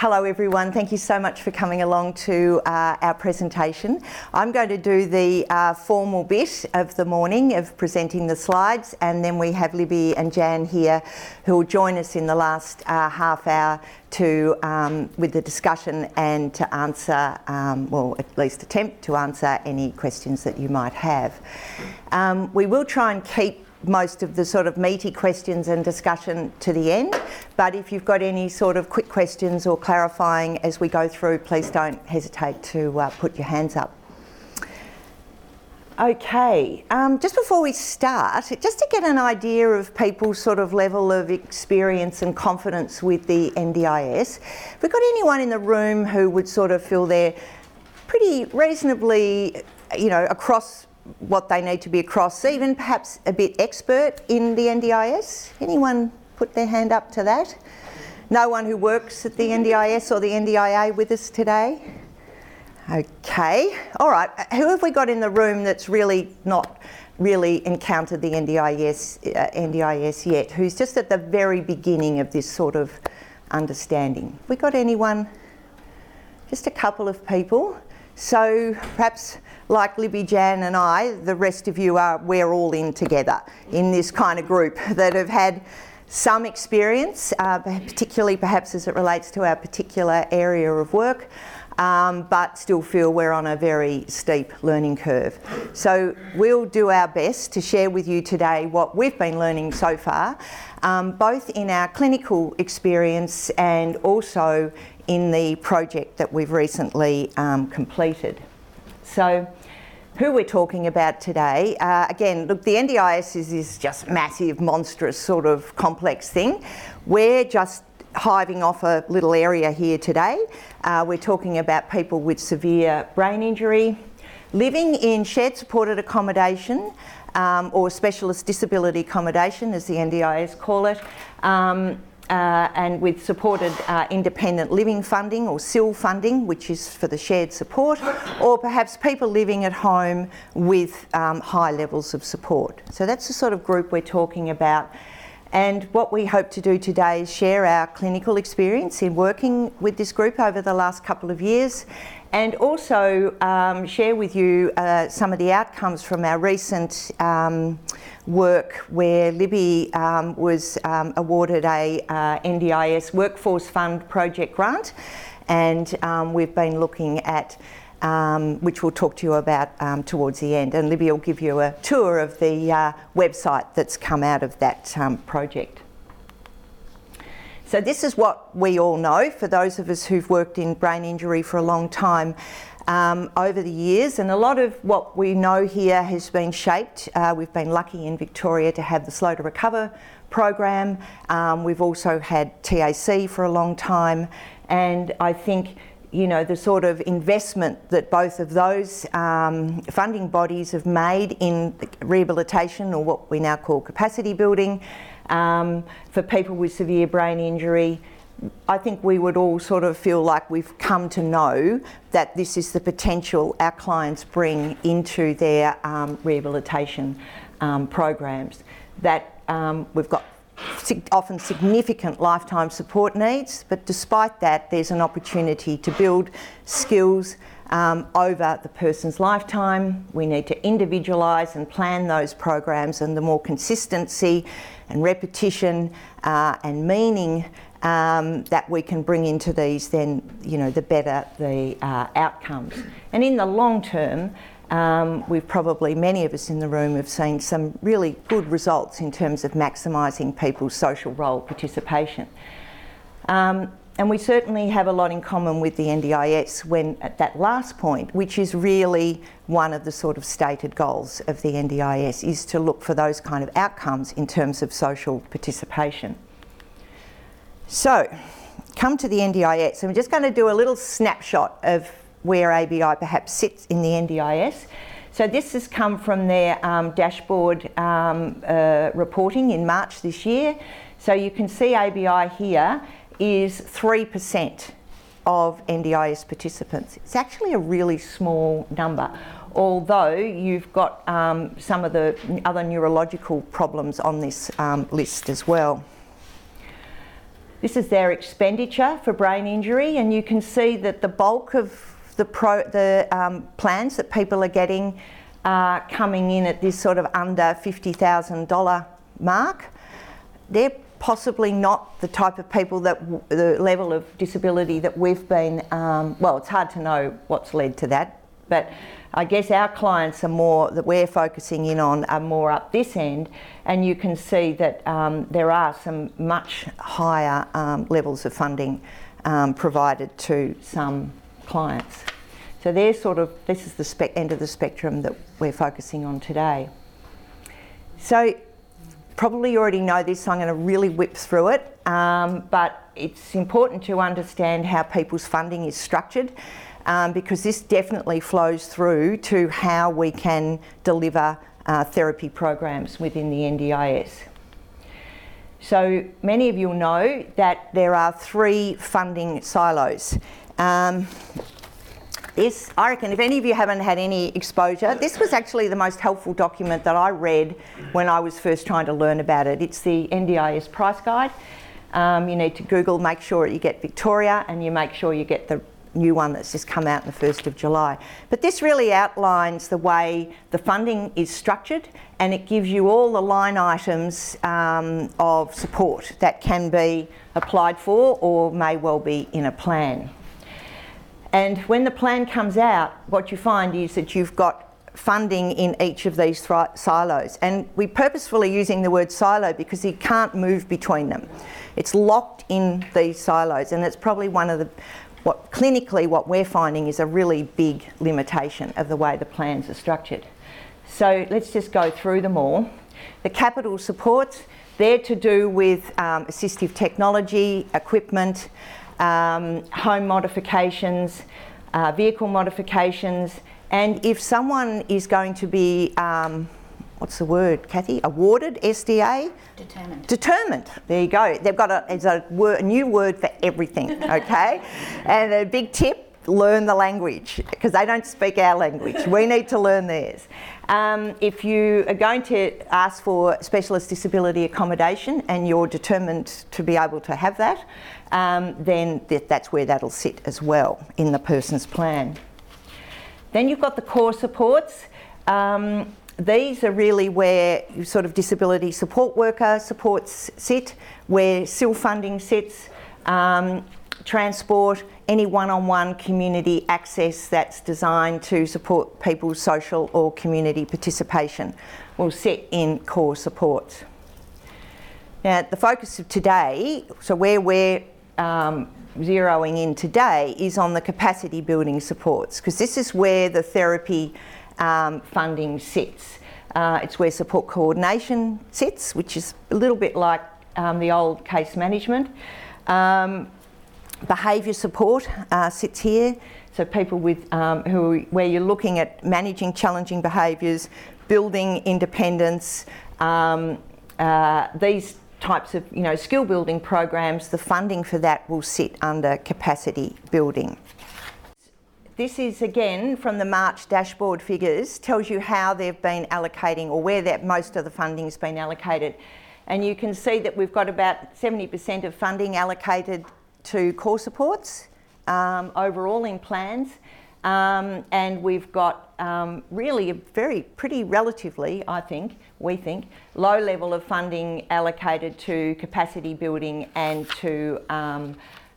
hello everyone. Thank you so much for coming along to uh, our presentation. I'm going to do the uh, formal bit of the morning of presenting the slides and then we have Libby and Jan here who will join us in the last uh, half hour to um, with the discussion and to answer, um, well at least attempt to answer any questions that you might have. Um, we will try and keep most of the sort of meaty questions and discussion to the end. But if you've got any sort of quick questions or clarifying as we go through, please don't hesitate to uh, put your hands up. Okay, um, just before we start, just to get an idea of people's sort of level of experience and confidence with the NDIS, have we got anyone in the room who would sort of feel they're pretty reasonably, you know, across what they need to be across, even perhaps a bit expert in the NDIS? Anyone put their hand up to that? No one who works at the NDIS or the NDIA with us today? Okay, all right. Who have we got in the room that's really not really encountered the NDIS, uh, NDIS yet, who's just at the very beginning of this sort of understanding? We got anyone? Just a couple of people. So perhaps like Libby, Jan, and I, the rest of you are, we're all in together in this kind of group that have had some experience, uh, particularly perhaps as it relates to our particular area of work. Um, but still feel we're on a very steep learning curve. So we'll do our best to share with you today what we've been learning so far, um, both in our clinical experience and also in the project that we've recently um, completed. So who we're talking about today. Uh, again, look, the NDIS is this just massive, monstrous, sort of complex thing. We're just hiving off a little area here today. Uh, we're talking about people with severe brain injury, living in shared supported accommodation. Um, or specialist disability accommodation, as the NDIS call it, um, uh, and with supported uh, independent living funding or SIL funding, which is for the shared support, or perhaps people living at home with um, high levels of support. So that's the sort of group we're talking about. And what we hope to do today is share our clinical experience in working with this group over the last couple of years and also um, share with you uh, some of the outcomes from our recent um, work where Libby um, was um, awarded a uh, NDIS Workforce Fund project grant, and um, we've been looking at. Um, which we'll talk to you about um, towards the end, and Libby will give you a tour of the uh, website that's come out of that um, project. So, this is what we all know for those of us who've worked in brain injury for a long time um, over the years, and a lot of what we know here has been shaped. Uh, we've been lucky in Victoria to have the Slow to Recover program. Um, we've also had TAC for a long time, and I think you know the sort of investment that both of those um, funding bodies have made in rehabilitation or what we now call capacity building um, for people with severe brain injury I think we would all sort of feel like we've come to know that this is the potential our clients bring into their um, rehabilitation um, programs. That um, we've got often significant lifetime support needs, but despite that, there's an opportunity to build skills um, over the person's lifetime. We need to individualise and plan those programs, and the more consistency and repetition uh, and meaning um, that we can bring into these, then you know the better the uh, outcomes. And in the long term, um, we've probably many of us in the room have seen some really good results in terms of maximising people's social role participation. Um, and we certainly have a lot in common with the NDIS when at that last point, which is really one of the sort of stated goals of the NDIS, is to look for those kind of outcomes in terms of social participation. So, come to the NDIS. I'm just going to do a little snapshot of where ABI perhaps sits in the NDIS. So, this has come from their um, dashboard um, uh, reporting in March this year. So, you can see ABI here is 3% of NDIS participants. It's actually a really small number, although you've got um, some of the other neurological problems on this um, list as well. This is their expenditure for brain injury, and you can see that the bulk of the, pro, the um, plans that people are getting are coming in at this sort of under $50,000 mark. They're possibly not the type of people that the level of disability that we've been, um, well, it's hard to know what's led to that, but I guess our clients are more, that we're focusing in on, are more up this end, and you can see that um, there are some much higher um, levels of funding um, provided to some clients. So they're sort of, this is the spec- end of the spectrum that we're focusing on today. So probably you already know this, so I'm going to really whip through it. Um, but it's important to understand how people's funding is structured um, because this definitely flows through to how we can deliver uh, therapy programs within the NDIS. So many of you know that there are three funding silos. Um, this, I reckon, if any of you haven't had any exposure, this was actually the most helpful document that I read when I was first trying to learn about it. It's the NDIS price guide. Um, you need to Google, make sure you get Victoria, and you make sure you get the new one that's just come out on the 1st of July. But this really outlines the way the funding is structured and it gives you all the line items um, of support that can be applied for or may well be in a plan. And when the plan comes out, what you find is that you've got funding in each of these th- silos. And we're purposefully using the word silo because you can't move between them. It's locked in these silos, and it's probably one of the what clinically what we're finding is a really big limitation of the way the plans are structured. So let's just go through them all. The capital supports, they're to do with um, assistive technology, equipment, um, home modifications, uh, vehicle modifications, and if someone is going to be, um, what's the word, Kathy? Awarded SDA? Determined. Determined. There you go. They've got a, it's a, word, a new word for everything, okay? and a big tip learn the language because they don't speak our language. We need to learn theirs. Um, if you are going to ask for specialist disability accommodation and you're determined to be able to have that, um, then th- that's where that'll sit as well in the person's plan. Then you've got the core supports. Um, these are really where sort of disability support worker supports sit, where SIL funding sits, um, transport, any one on one community access that's designed to support people's social or community participation will sit in core supports. Now, the focus of today, so where we're um, zeroing in today, is on the capacity building supports, because this is where the therapy um, funding sits. Uh, it's where support coordination sits, which is a little bit like um, the old case management. Um, behaviour support uh, sits here, so people with um, who where you're looking at managing challenging behaviours, building independence. Um, uh, these types of you know skill building programs, the funding for that will sit under capacity building. This is again from the March dashboard figures, tells you how they've been allocating or where that most of the funding has been allocated. And you can see that we've got about 70% of funding allocated to core supports um, overall in plans. Um, and we've got um, really a very pretty relatively, I think, we think, low level of funding allocated to capacity building and to um,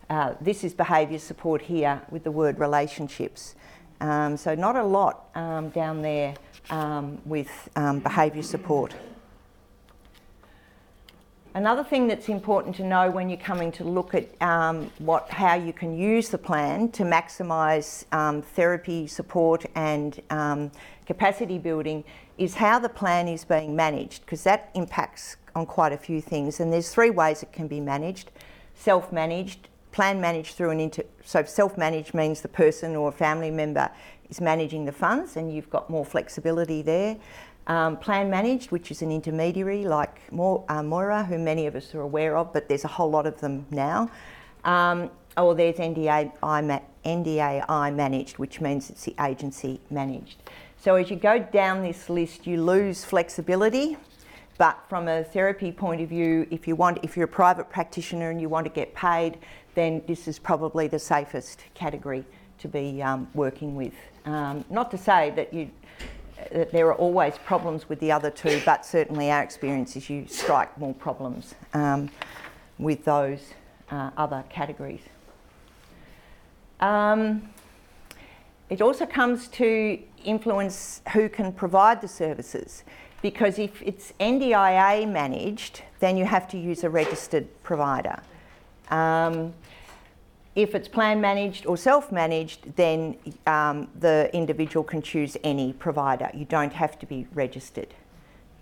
uh, this is behaviour support here with the word relationships. Um, so not a lot um, down there um, with behaviour support. Another thing that's important to know when you're coming to look at um, what, how you can use the plan to maximise um, therapy support and um, capacity building is how the plan is being managed because that impacts on quite a few things. And there's three ways it can be managed: self-managed, plan managed through an inter. So self-managed means the person or a family member is managing the funds, and you've got more flexibility there. Um, plan managed, which is an intermediary like uh, Moira, who many of us are aware of, but there's a whole lot of them now. Um, or there's NDAI, NDAI managed, which means it's the agency managed. So as you go down this list, you lose flexibility. but from a therapy point of view, if you want, if you're a private practitioner and you want to get paid, then this is probably the safest category to be um, working with. Um, not to say that you that there are always problems with the other two, but certainly our experience is you strike more problems um, with those uh, other categories. Um, it also comes to influence who can provide the services because if it's NDIA managed, then you have to use a registered provider. Um, if it's plan managed or self managed, then um, the individual can choose any provider. You don't have to be registered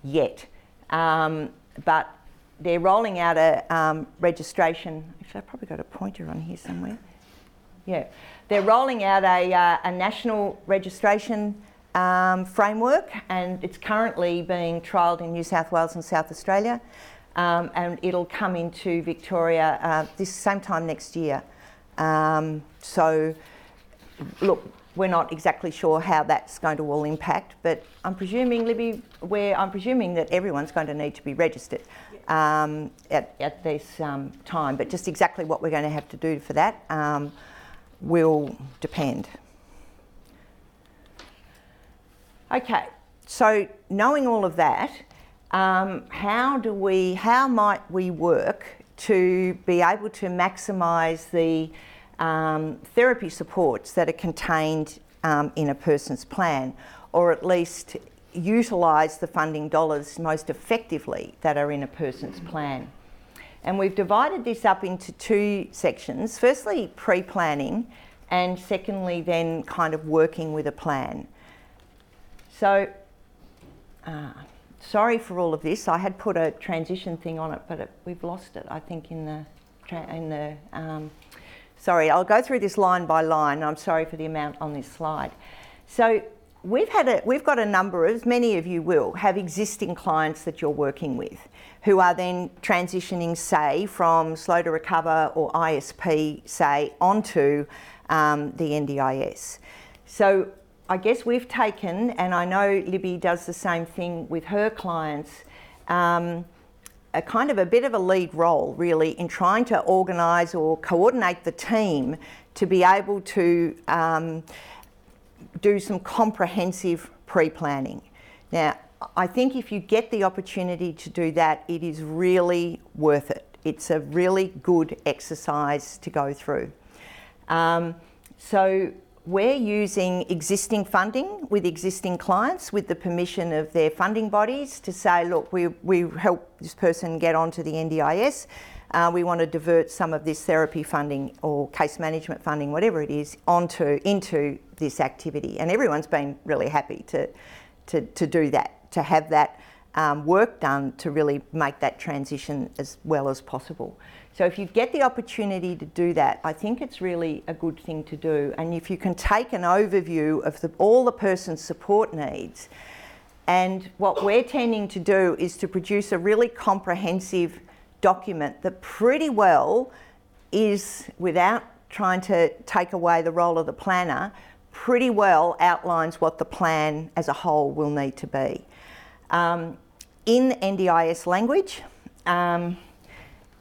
yet. Um, but they're rolling out a um, registration. Actually, I've probably got a pointer on here somewhere. Yeah, they're rolling out a, uh, a national registration um, framework, and it's currently being trialled in New South Wales and South Australia, um, and it'll come into Victoria uh, this same time next year. Um, so, look, we're not exactly sure how that's going to all impact, but I'm presuming, Libby, where I'm presuming that everyone's going to need to be registered um, at, at, this um, time, but just exactly what we're going to have to do for that um, will depend. Okay, so knowing all of that, um, how do we, how might we work to be able to maximise the um, therapy supports that are contained um, in a person's plan, or at least utilise the funding dollars most effectively that are in a person's plan. And we've divided this up into two sections firstly, pre planning, and secondly, then kind of working with a plan. So, uh, sorry for all of this. I had put a transition thing on it, but it, we've lost it. I think in the in the. Um, sorry, I'll go through this line by line. I'm sorry for the amount on this slide. So we've had a, we've got a number of, many of you will have existing clients that you're working with, who are then transitioning, say, from slow to recover or ISP, say, onto um, the NDIS. So I guess we've taken, and I know Libby does the same thing with her clients, um, a kind of a bit of a lead role really in trying to organise or coordinate the team to be able to um, do some comprehensive pre planning. Now, I think if you get the opportunity to do that, it is really worth it. It's a really good exercise to go through. Um, so, we're using existing funding with existing clients with the permission of their funding bodies to say, look, we, we help this person get onto the NDIS. Uh, we want to divert some of this therapy funding or case management funding, whatever it is, onto into this activity. And everyone's been really happy to, to, to do that, to have that um, work done to really make that transition as well as possible. So if you get the opportunity to do that, I think it's really a good thing to do. And if you can take an overview of the, all the person's support needs, and what we're tending to do is to produce a really comprehensive document that pretty well is, without trying to take away the role of the planner, pretty well outlines what the plan as a whole will need to be. Um, in NDIS language, um,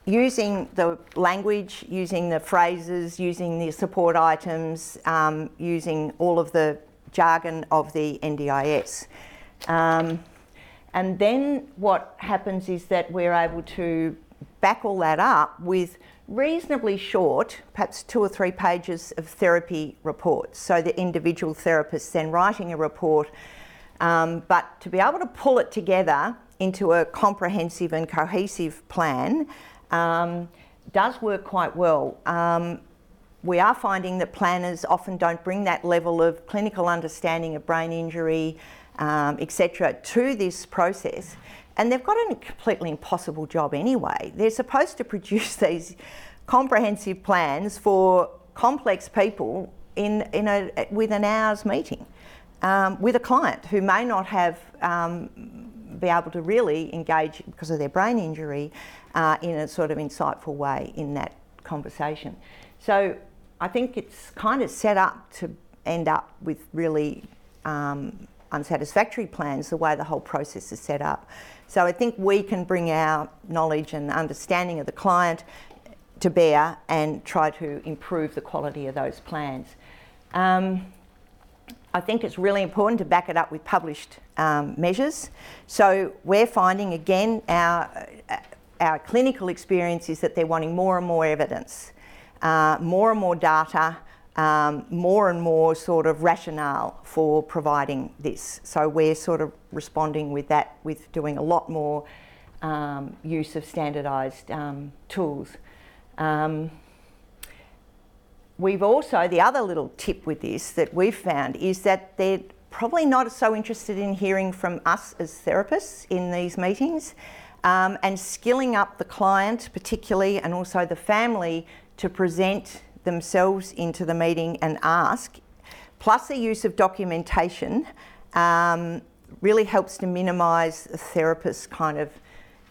using the language, using the phrases, using the support items, um, using all of the jargon of the NDIS. Um, and then what happens is that we're able to back all that up with reasonably short, perhaps two or three pages of therapy reports. So the individual therapist then writing a report, um, but to be able to pull it together into a comprehensive and cohesive plan um, does work quite well. Um, we are finding that planners often don't bring that level of clinical understanding of brain injury, um, etc., to this process. And they've got a completely impossible job anyway. They're supposed to produce these comprehensive plans for complex people in, in a, with an hour's meeting um, with a client who may not have um, be able to really engage because of their brain injury uh, in a sort of insightful way in that conversation. So I think it's kind of set up to end up with really um, unsatisfactory plans, the way the whole process is set up. So I think we can bring our knowledge and understanding of the client to bear and try to improve the quality of those plans. Um, I think it's really important to back it up with published um, measures. So we're finding again our, our clinical experience is that they're wanting more and more evidence, uh, more and more data, um, more and more sort of rationale for providing this. So we're sort of responding with that with doing a lot more um, use of standardised um, tools. Um, we've also, the other little tip with this that we've found is that they're probably not so interested in hearing from us as therapists in these meetings um, and skilling up the client, particularly, and also the family to present themselves into the meeting and ask, plus the use of documentation, um, really helps to minimise the therapist's kind of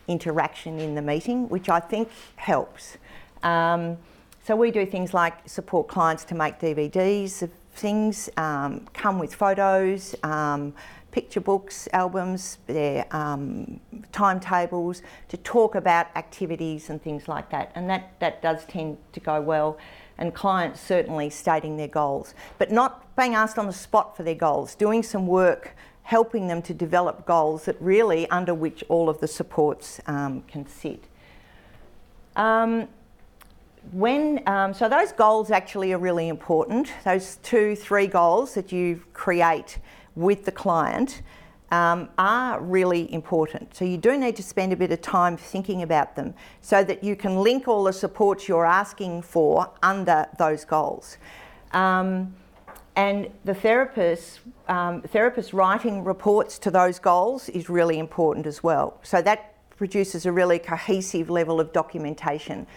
interaction in the meeting, which I think helps. Um, so we do things like support clients to make DVDs of things, um, come with photos, um, picture books, albums, their um, timetables to talk about activities and things like that. And that, that does tend to go well. And clients certainly stating their goals, but not being asked on the spot for their goals, doing some work helping them to develop goals that really under which all of the supports um, can sit. Um, when, um, so those goals actually are really important. Those two, three goals that you create with the client um, are really important. So you do need to spend a bit of time thinking about them so that you can link all the supports you're asking for under those goals. Um, and the therapist, um, therapist writing reports to those goals is really important as well. So that produces a really cohesive level of documentation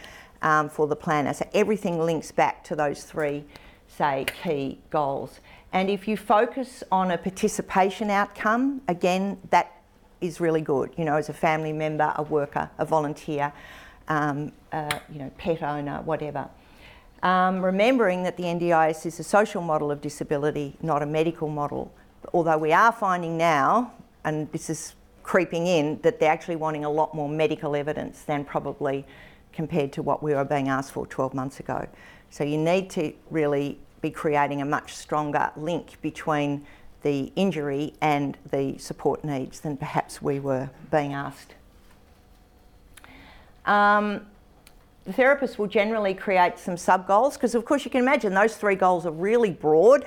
um, for the planner. So everything links back to those three, say, key goals. And if you focus on a participation outcome, again, that is really good. You know, as a family member, a worker, a volunteer, um, you know, pet owner, whatever. Um, remembering that the NDIS is a social model of disability, not a medical model. Although we are finding now, and this is creeping in, that they're actually wanting a lot more medical evidence than probably compared to what we were being asked for 12 months ago. So you need to really be creating a much stronger link between the injury and the support needs than perhaps we were being asked. Um, the therapist will generally create some sub goals because, of course, you can imagine those three goals are really broad.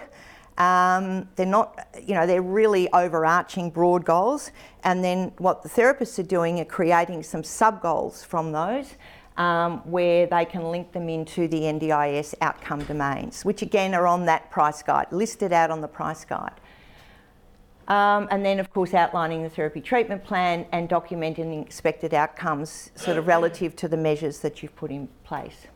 Um, they're not, you know, they're really overarching broad goals. And then what the therapists are doing are creating some sub goals from those um, where they can link them into the NDIS outcome domains, which again are on that price guide, listed out on the price guide. Um, and then, of course, outlining the therapy treatment plan and documenting the expected outcomes sort of relative to the measures that you've put in place.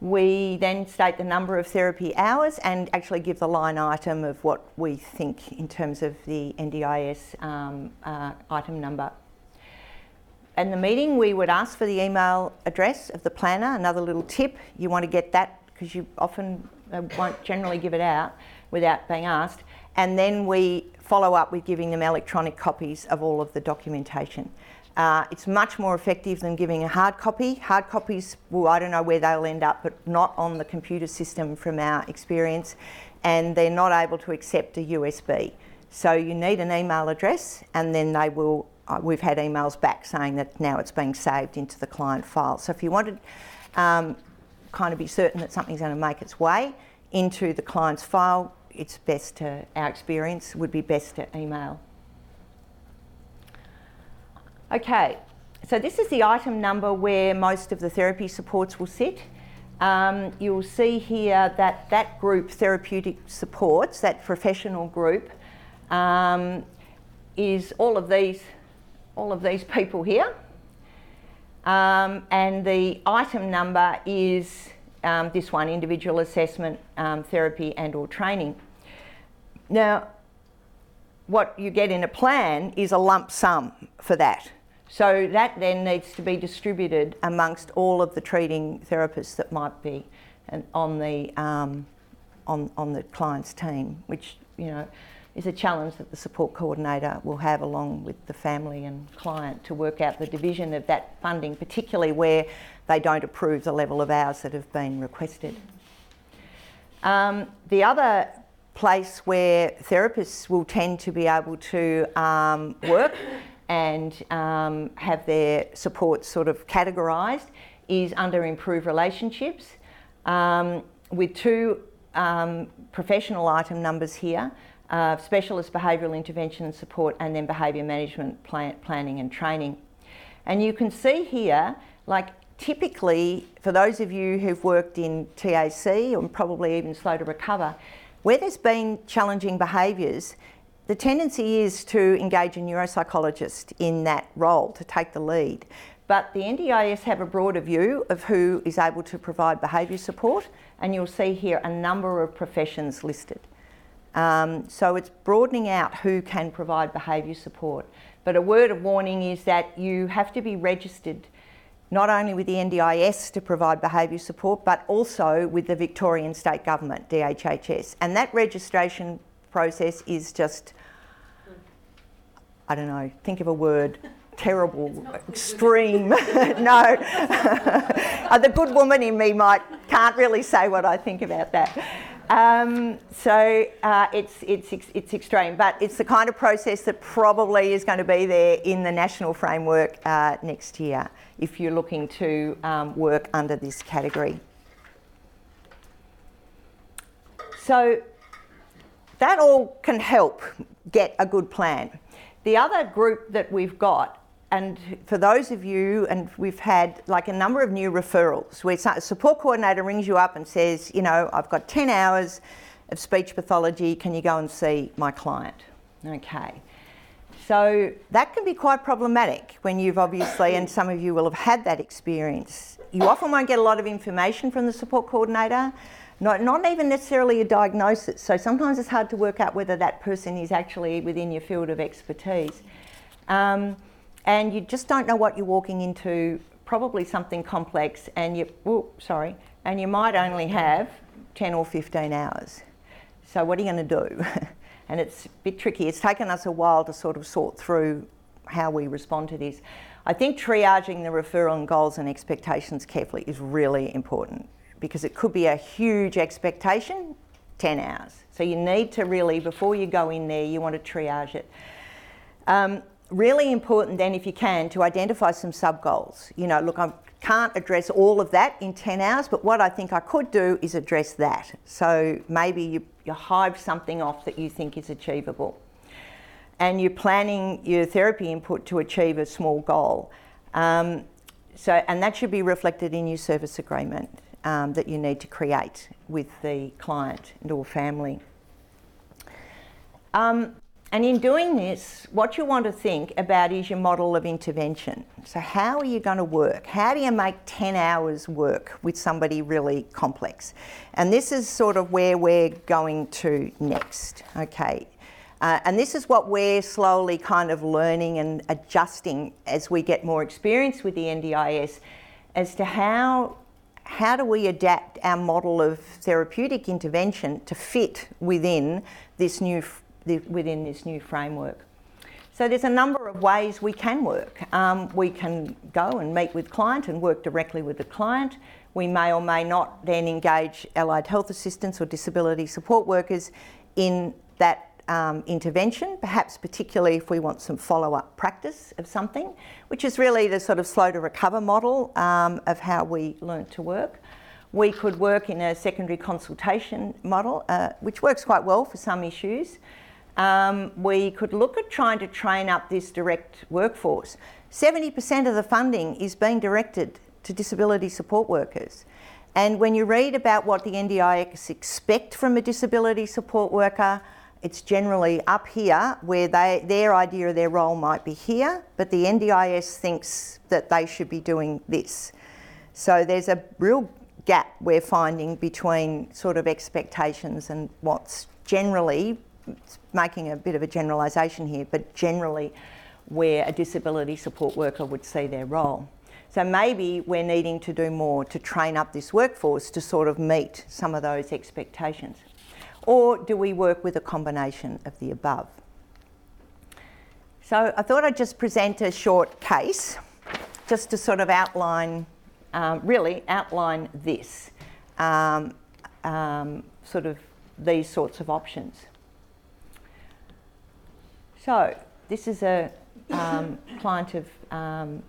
We then state the number of therapy hours and actually give the line item of what we think in terms of the NDIS um, uh, item number in the meeting, we would ask for the email address of the planner. Another little tip you want to get that because you often won't generally give it out without being asked. And then we follow up with giving them electronic copies of all of the documentation. Uh, it's much more effective than giving a hard copy. Hard copies, well, I don't know where they'll end up, but not on the computer system from our experience, and they're not able to accept a USB. So you need an email address, and then they will we've had emails back saying that now it's being saved into the client file. So if you wanted um, kind of be certain that something's going to make its way into the client's file, it's best to, our experience would be best to email. Okay, so this is the item number where most of the therapy supports will sit. Um, you'll see here that that group, therapeutic supports, that professional group, um, is all of these all of these people here. Um, and the item number is um, this one, individual assessment, um, therapy and or training. Now, what you get in a plan is a lump sum for that. So that then needs to be distributed amongst all of the treating therapists that might be on the, um, on, on the client's team, which, you know, is a challenge that the support coordinator will have along with the family and client to work out the division of that funding, particularly where they don't approve the level of hours that have been requested. Um, the other place where therapists will tend to be able to um, work and um, have their support sort of categorised is under improved relationships um, with two um, professional item numbers here. Uh, specialist behavioural intervention and support and then behaviour management plan- planning and training. And you can see here, like typically, for those of you who've worked in TAC and probably even slow to recover, where there's been challenging behaviours, the tendency is to engage a neuropsychologist in that role, to take the lead. But the NDIS have a broader view of who is able to provide behaviour support, and you'll see here a number of professions listed. Um, so it's broadening out who can provide behaviour support. But a word of warning is that you have to be registered not only with the NDIS to provide behaviour support, but also with the Victorian State Government, DHHS. And that registration process is just, I don't know, think of a word. Terrible, extreme. no, uh, the good woman in me might can't really say what I think about that. Um, so uh, it's, it's, it's extreme, but it's the kind of process that probably is going to be there in the national framework uh, next year if you're looking to um, work under this category. So that all can help get a good plan. The other group that we've got and for those of you, and we've had like a number of new referrals where a support coordinator rings you up and says, you know, I've got 10 hours of speech pathology, can you go and see my client? Okay. So that can be quite problematic when you've obviously, and some of you will have had that experience. You often won't get a lot of information from the support coordinator, not, not even necessarily a diagnosis. So sometimes it's hard to work out whether that person is actually within your field of expertise. Um, and you just don't know what you're walking into, probably something complex, and you, oh, sorry, and you might only have 10 or 15 hours. So, what are you going to do? and it's a bit tricky. It's taken us a while to sort of sort through how we respond to this. I think triaging the referral and goals and expectations carefully is really important because it could be a huge expectation, 10 hours. So you need to really, before you go in there, you want to triage it. Um, really important then, if you can, to identify some sub goals. You know, look, I can't address all of that in 10 hours, but what I think I could do is address that. So maybe you, you hive something off that you think is achievable. And you're planning your therapy input to achieve a small goal. Um, so, and that should be reflected in your service agreement um, that you need to create with the client and or family. Um, and in doing this, what you want to think about is your model of intervention. So, how are you going to work? How do you make 10 hours work with somebody really complex? And this is sort of where we're going to next, okay? Uh, and this is what we're slowly kind of learning and adjusting as we get more experience with the NDIS as to how how do we adapt our model of therapeutic intervention to fit within this new within this new framework. So there's a number of ways we can work. Um, we can go and meet with client and work directly with the client. We may or may not then engage allied health assistants or disability support workers in that um, intervention, perhaps particularly if we want some follow-up practice of something, which is really the sort of slow to recover model um, of how we learnt to work. We could work in a secondary consultation model, uh, which works quite well for some issues um, we could look at trying to train up this direct workforce. 70% of the funding is being directed to disability support workers. And when you read about what the NDIS expect from a disability support worker, it's generally up here where they, their idea of their role might be here, but the NDIS thinks that they should be doing this. So there's a real gap we're finding between sort of expectations and what's generally making a bit of a generalisation here, but generally where a disability support worker would see their role. So maybe we're needing to do more to train up this workforce to sort of meet some of those expectations. Or do we work with a combination of the above? So I thought I'd just present a short case just to sort of outline, um, really outline this, um, um, sort of these sorts of options. So this is a um, client of um,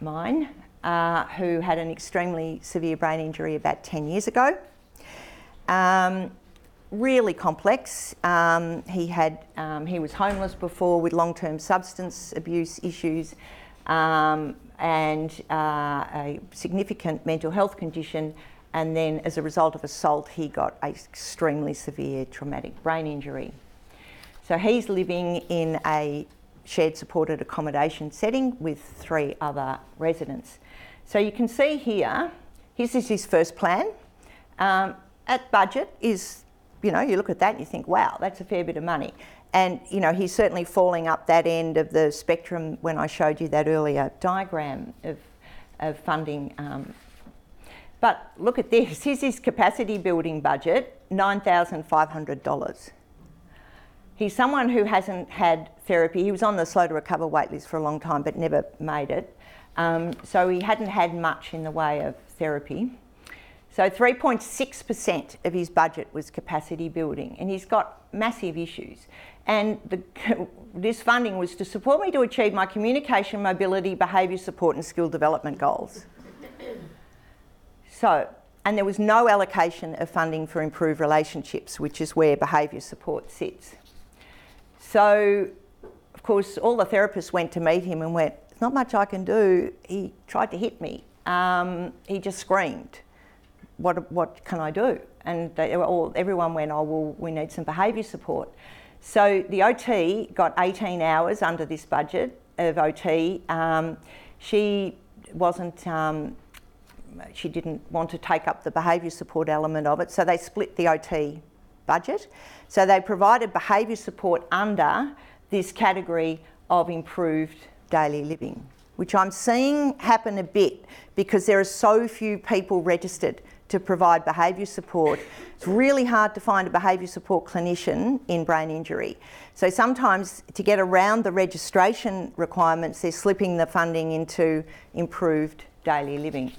mine uh, who had an extremely severe brain injury about 10 years ago. Um, really complex. Um, he had um, he was homeless before with long-term substance abuse issues um, and uh, a significant mental health condition. And then, as a result of assault, he got an extremely severe traumatic brain injury. So he's living in a shared supported accommodation setting with three other residents. So you can see here, this is his first plan. Um, at budget is, you know, you look at that and you think, wow, that's a fair bit of money. And, you know, he's certainly falling up that end of the spectrum when I showed you that earlier diagram of, of funding. Um, but look at this, here's his capacity building budget, $9,500. He's someone who hasn't had therapy. He was on the slow to recover waitlist for a long time but never made it. Um, so he hadn't had much in the way of therapy. So 3.6% of his budget was capacity building, and he's got massive issues. And the, this funding was to support me to achieve my communication, mobility, behaviour support, and skill development goals. So, and there was no allocation of funding for improved relationships, which is where behaviour support sits. So, of course, all the therapists went to meet him and went, There's not much I can do. He tried to hit me. Um, he just screamed, what, what can I do? And they all, everyone went, Oh, well, we need some behaviour support. So the OT got 18 hours under this budget of OT. Um, she wasn't, um, she didn't want to take up the behaviour support element of it, so they split the OT budget. So they provided behaviour support under this category of improved daily living, which I'm seeing happen a bit because there are so few people registered to provide behaviour support. It's really hard to find a behaviour support clinician in brain injury. So sometimes to get around the registration requirements, they're slipping the funding into improved daily living.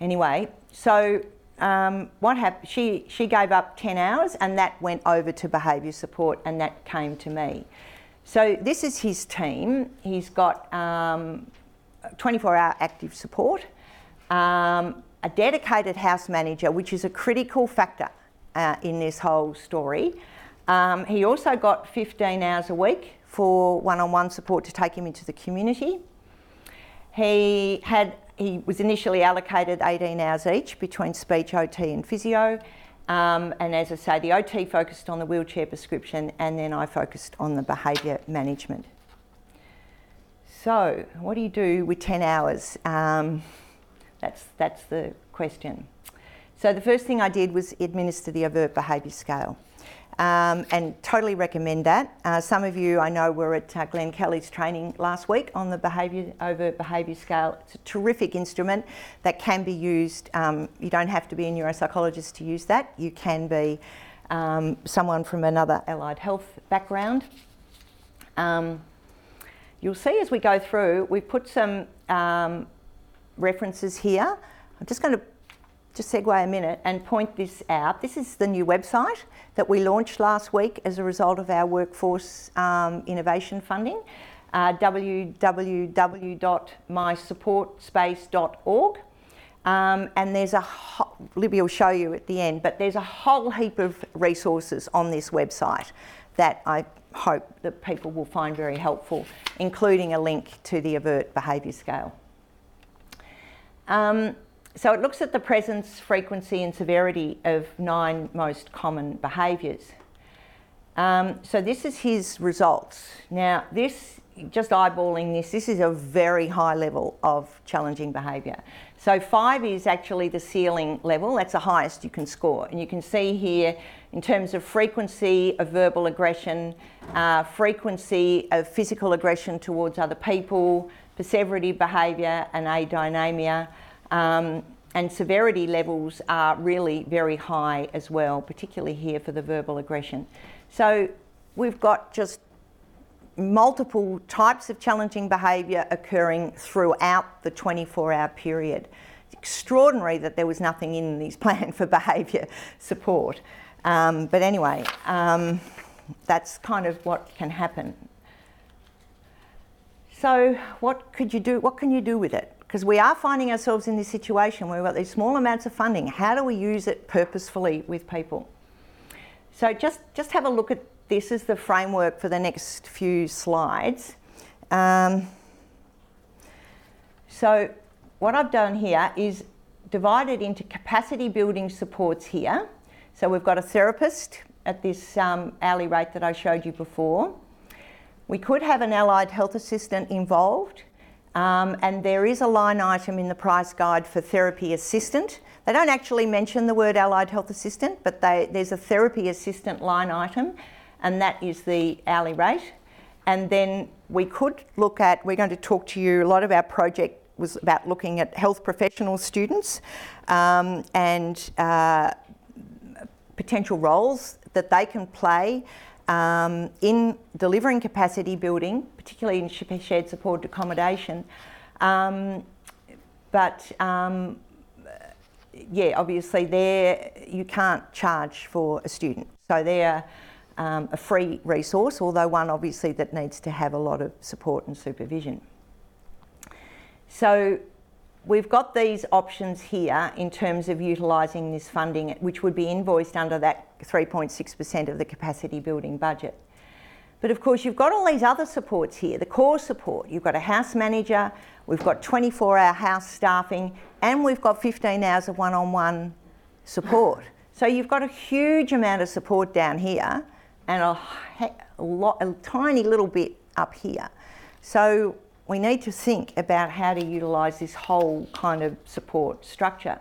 Anyway, so um, what happened? She she gave up ten hours, and that went over to behaviour support, and that came to me. So this is his team. He's got um, 24-hour active support, um, a dedicated house manager, which is a critical factor uh, in this whole story. Um, he also got 15 hours a week for one-on-one support to take him into the community. He had he was initially allocated 18 hours each between speech, OT, and physio. Um, and as I say, the OT focused on the wheelchair prescription, and then I focused on the behaviour management. So, what do you do with 10 hours? Um, that's, that's the question. So, the first thing I did was administer the overt behaviour scale um, and totally recommend that. Uh, some of you I know were at uh, Glenn Kelly's training last week on the behaviour overt behaviour scale. It's a terrific instrument that can be used. Um, you don't have to be a neuropsychologist to use that. You can be um, someone from another allied health background. Um, you'll see as we go through, we've put some um, references here. I'm just going to just segue a minute and point this out. This is the new website that we launched last week as a result of our workforce um, innovation funding. Uh, www.mysupportspace.org. Um, and there's a ho- Libby will show you at the end, but there's a whole heap of resources on this website that I hope that people will find very helpful, including a link to the overt behaviour scale. Um, so it looks at the presence, frequency, and severity of nine most common behaviours. Um, so this is his results. Now, this, just eyeballing this, this is a very high level of challenging behaviour. So five is actually the ceiling level, that's the highest you can score. And you can see here, in terms of frequency of verbal aggression, uh, frequency of physical aggression towards other people, perseverative behaviour, and adynamia. Um, and severity levels are really very high as well, particularly here for the verbal aggression. So we've got just multiple types of challenging behaviour occurring throughout the 24 hour period. It's extraordinary that there was nothing in this plan for behaviour support. Um, but anyway, um, that's kind of what can happen. So, what could you do? What can you do with it? Because we are finding ourselves in this situation where we've got these small amounts of funding. How do we use it purposefully with people? So, just just have a look at this as the framework for the next few slides. Um, so, what I've done here is divided into capacity building supports here. So, we've got a therapist at this um, hourly rate that I showed you before. We could have an allied health assistant involved, um, and there is a line item in the price guide for therapy assistant. They don't actually mention the word allied health assistant, but they, there's a therapy assistant line item, and that is the hourly rate. And then we could look at, we're going to talk to you, a lot of our project was about looking at health professional students um, and uh, potential roles that they can play um, in delivering capacity building, particularly in shared supported accommodation. Um, but um, yeah, obviously, there you can't charge for a student, so they're um, a free resource, although one obviously that needs to have a lot of support and supervision. So we've got these options here in terms of utilising this funding, which would be invoiced under that 3.6% of the capacity building budget. But of course, you've got all these other supports here the core support. You've got a house manager, we've got 24 hour house staffing, and we've got 15 hours of one on one support. So you've got a huge amount of support down here and a, a, lot, a tiny little bit up here. So we need to think about how to utilise this whole kind of support structure.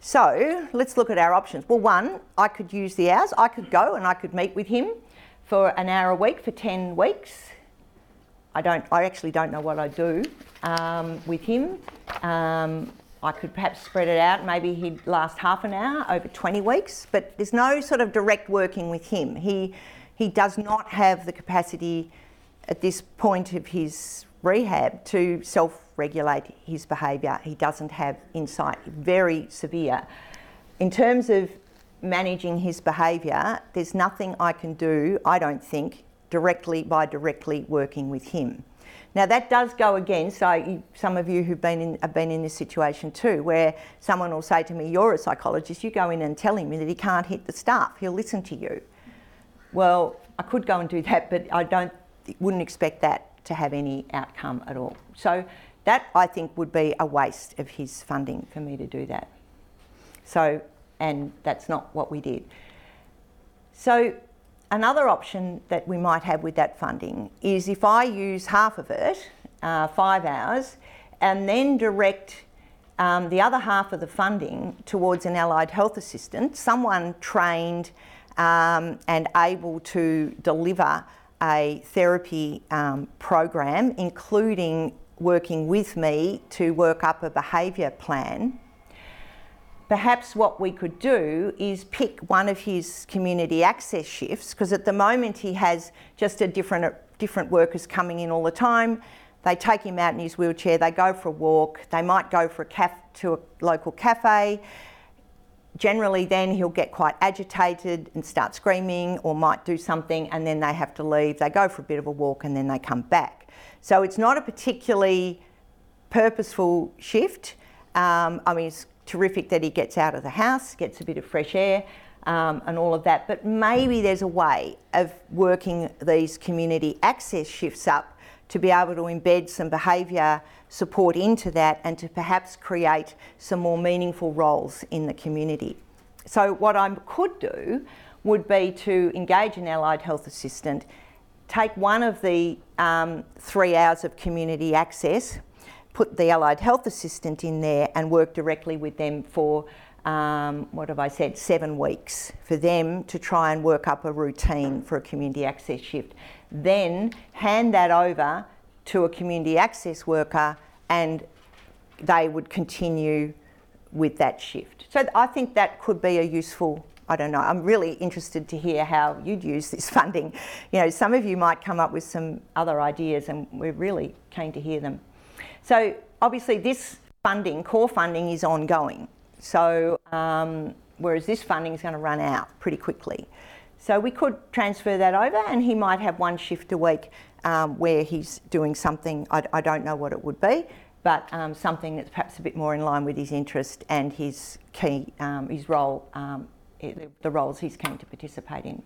So let's look at our options. Well, one, I could use the hours. I could go and I could meet with him for an hour a week for 10 weeks. I don't. I actually don't know what I do um, with him. Um, I could perhaps spread it out. Maybe he'd last half an hour over 20 weeks. But there's no sort of direct working with him. He he does not have the capacity at this point of his rehab to self regulate his behaviour. He doesn't have insight, very severe. In terms of managing his behaviour, there's nothing I can do, I don't think, directly by directly working with him. Now that does go against so some of you who've been in, have been in this situation too, where someone will say to me, "You're a psychologist. You go in and tell him that he can't hit the staff. He'll listen to you." Well, I could go and do that, but I don't wouldn't expect that to have any outcome at all. So that I think would be a waste of his funding for me to do that. So, and that's not what we did. So, another option that we might have with that funding is if I use half of it, uh, five hours, and then direct um, the other half of the funding towards an allied health assistant, someone trained um, and able to deliver a therapy um, program, including working with me to work up a behaviour plan. Perhaps what we could do is pick one of his community access shifts, because at the moment he has just a different different workers coming in all the time. They take him out in his wheelchair, they go for a walk, they might go for a caf- to a local cafe, generally then he'll get quite agitated and start screaming or might do something and then they have to leave. They go for a bit of a walk and then they come back. So it's not a particularly purposeful shift. Um, I mean, it's terrific that he gets out of the house, gets a bit of fresh air. Um, and all of that, but maybe there's a way of working these community access shifts up to be able to embed some behaviour support into that and to perhaps create some more meaningful roles in the community. So, what I could do would be to engage an allied health assistant, take one of the um, three hours of community access, put the allied health assistant in there, and work directly with them for um, what have I said, seven weeks for them to try and work up a routine for a community access shift. Then hand that over to a community access worker and they would continue with that shift. So I think that could be a useful. I don't know. I'm really interested to hear how you'd use this funding. You know, some of you might come up with some other ideas, and we're really keen to hear them. So obviously, this funding, core funding, is ongoing. So um, whereas this funding is going to run out pretty quickly. So we could transfer that over, and he might have one shift a week um, where he's doing something. I, I, don't know what it would be, but um, something that's perhaps a bit more in line with his interest and his key, um, his role, um, the roles he's keen to participate in.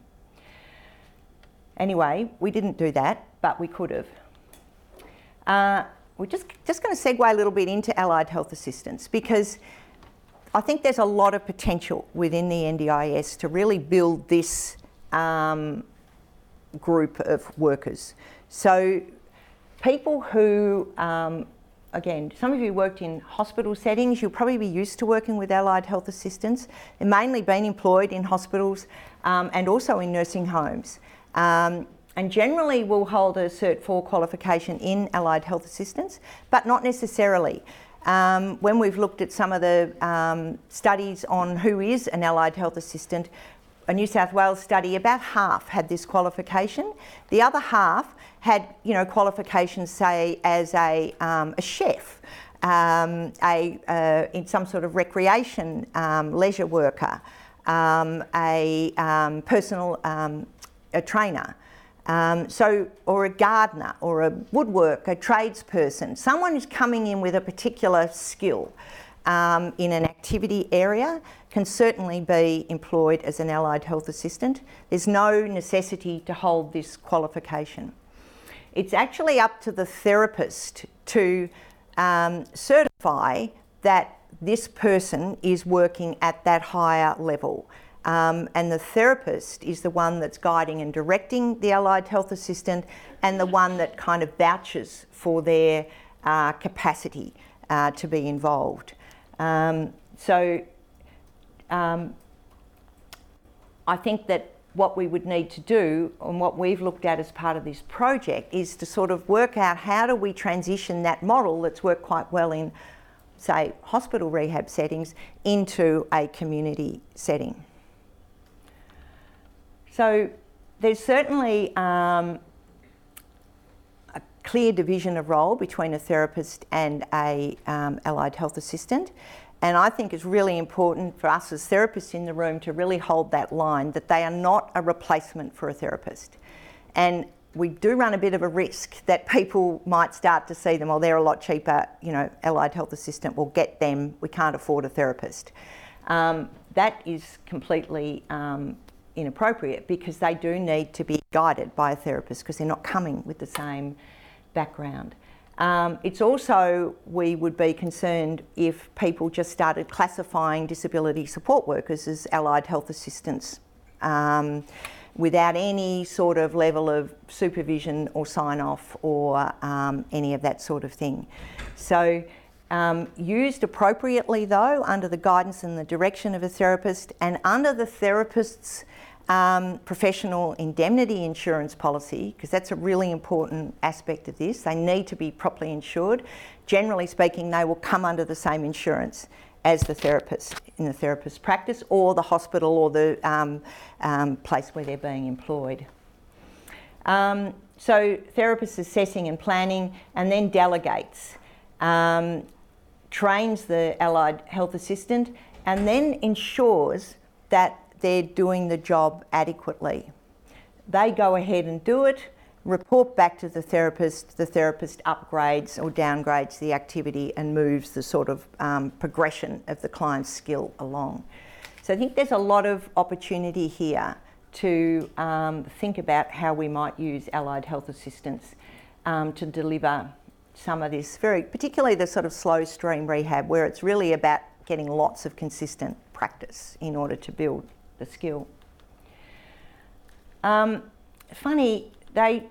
Anyway, we didn't do that, but we could have. Uh, we're just just going to segue a little bit into allied health assistance because I think there's a lot of potential within the NDIS to really build this um, group of workers. So, people who, um, again, some of you worked in hospital settings, you'll probably be used to working with allied health assistants. They've mainly been employed in hospitals um, and also in nursing homes. Um, and generally will hold a Cert 4 qualification in allied health assistance, but not necessarily. Um, when we've looked at some of the um, studies on who is an allied health assistant, a New South Wales study, about half had this qualification. The other half had, you know, qualifications, say, as a, um, a chef, um, a, uh, in some sort of recreation um, leisure worker, um, a um, personal um, a trainer. So, or a gardener, or a woodworker, a tradesperson, someone who's coming in with a particular skill in an activity area can certainly be employed as an allied health assistant. There's no necessity to hold this qualification. It's actually up to the therapist to um, certify that this person is working at that higher level. Um, and the therapist is the one that's guiding and directing the allied health assistant and the one that kind of vouches for their uh, capacity uh, to be involved. Um, so um, I think that what we would need to do and what we've looked at as part of this project is to sort of work out how do we transition that model that's worked quite well in say hospital rehab settings into a community setting. So there's certainly um, a clear division of role between a therapist and a um, allied health assistant and I think it's really important for us as therapists in the room to really hold that line that they are not a replacement for a therapist. And we do run a bit of a risk that people might start to see them, well, they're a lot cheaper, you know, allied health assistant will get them, we can't afford a therapist. Um, that is completely um, inappropriate because they do need to be guided by a therapist because they're not coming with the same background. Um, it's also, we would be concerned if people just started classifying disability support workers as allied health assistants um, without any sort of level of supervision or sign off or um, any of that sort of thing. So, um, used appropriately though, under the guidance and the direction of a therapist and under the therapist's um, professional indemnity insurance policy, because that's a really important aspect of this. They need to be properly insured. Generally speaking, they will come under the same insurance as the therapist in the therapist's practice or the hospital or the um, um, place where they're being employed. Um, so, therapist assessing and planning and then delegates, um, trains the allied health assistant, and then ensures that they're doing the job adequately. They go ahead and do it, report back to the therapist, the therapist upgrades or downgrades the activity and moves the sort of um, progression of the client's skill along. So I think there's a lot of opportunity here to um, think about how we might use allied health assistance um, to deliver some of this very, particularly the sort of slow stream rehab where it's really about getting lots of consistent practice in order to build the skill. Um, funny, they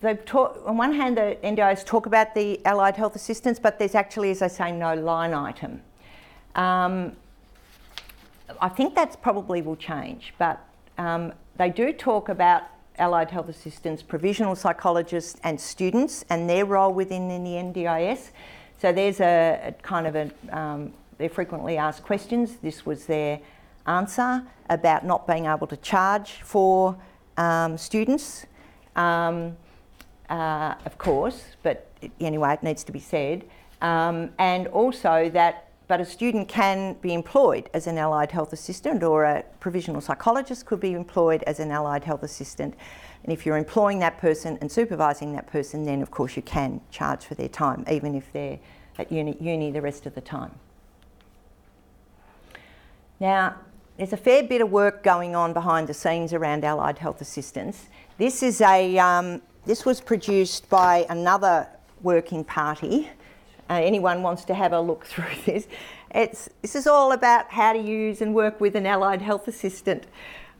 they've talk, on one hand the NDIS talk about the allied health assistance, but there's actually, as I say, no line item. Um, I think that's probably will change, but um, they do talk about allied health assistants, provisional psychologists, and students and their role within the NDIS. So there's a, a kind of a um, their frequently asked questions. This was their answer about not being able to charge for um, students, um, uh, of course, but anyway, it needs to be said. Um, and also that, but a student can be employed as an allied health assistant or a provisional psychologist could be employed as an allied health assistant. And if you're employing that person and supervising that person, then of course you can charge for their time, even if they're at uni, uni the rest of the time. Now, there's a fair bit of work going on behind the scenes around allied health assistance. This is a um, this was produced by another working party. Uh, anyone wants to have a look through this? It's this is all about how to use and work with an allied health assistant.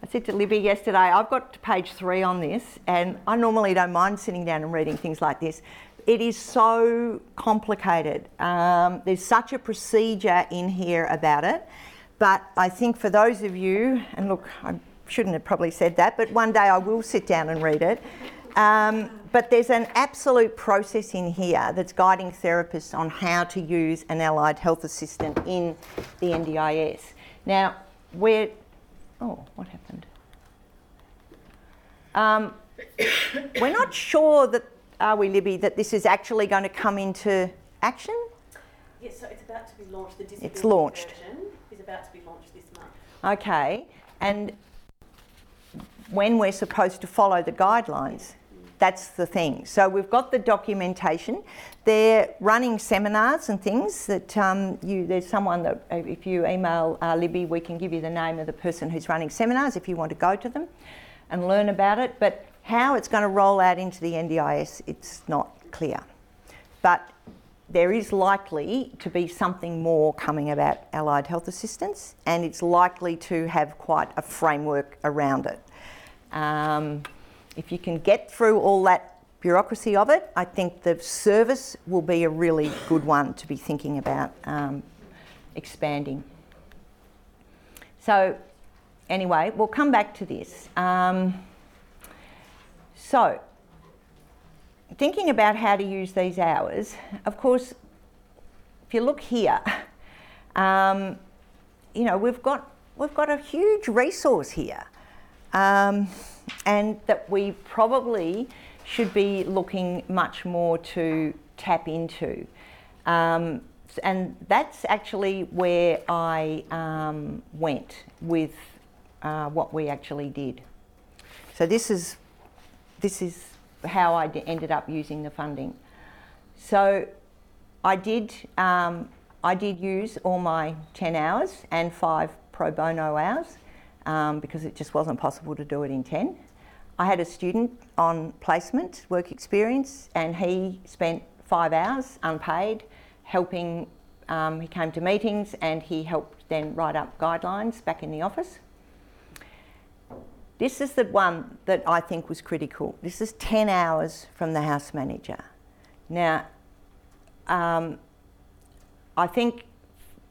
I said to Libby yesterday, I've got to page three on this, and I normally don't mind sitting down and reading things like this. It is so complicated. Um, there's such a procedure in here about it. But I think for those of you, and look, I shouldn't have probably said that, but one day I will sit down and read it. Um, but there's an absolute process in here that's guiding therapists on how to use an allied health assistant in the NDIS. Now, we're Oh, what happened? Um, we're not sure that, are we, Libby, that this is actually going to come into action? Yes, so it's about to be launched. The disability it's launched. version about to be launched this month. Okay, and when we're supposed to follow the guidelines? That's the thing. So we've got the documentation. They're running seminars and things that um, you. There's someone that if you email uh, Libby, we can give you the name of the person who's running seminars if you want to go to them and learn about it. But how it's going to roll out into the NDIS, it's not clear. But there is likely to be something more coming about allied health assistance, and it's likely to have quite a framework around it. Um, if you can get through all that bureaucracy of it, I think the service will be a really good one to be thinking about um, expanding. So, anyway, we'll come back to this. Um, so, thinking about how to use these hours, of course, if you look here, um, you know, we've got, we've got a huge resource here. Um, and that we probably should be looking much more to tap into. Um, and that's actually where I um, went with uh, what we actually did. So this is this is how I ended up using the funding. So I did um, I did use all my 10 hours and five pro bono hours um, because it just wasn't possible to do it in 10. I had a student on placement, work experience, and he spent five hours unpaid helping. Um, he came to meetings and he helped then write up guidelines back in the office. This is the one that I think was critical. This is 10 hours from the house manager. Now, um, I think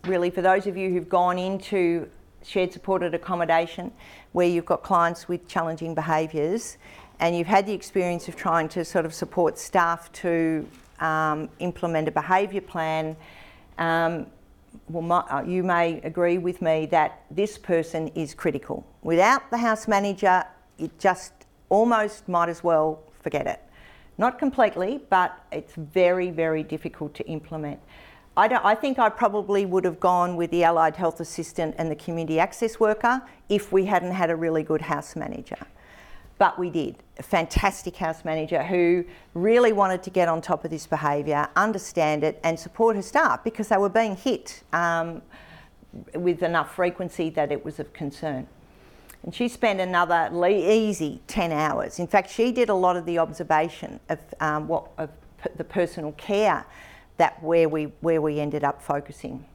really for those of you who've gone into shared supported accommodation where you've got clients with challenging behaviours and you've had the experience of trying to sort of support staff to um, implement a behaviour plan, um, well, my, uh, you may agree with me that this person is critical. Without the house manager, it just almost might as well forget it. Not completely, but it's very, very difficult to implement. I, I, think I probably would have gone with the allied health assistant and the community access worker if we hadn't had a really good house manager. But we did. A fantastic house manager who really wanted to get on top of this behaviour, understand it, and support her staff because they were being hit um, with enough frequency that it was of concern. And she spent another easy 10 hours. In fact, she did a lot of the observation of, um, what, of the personal care that where we where we ended up focusing.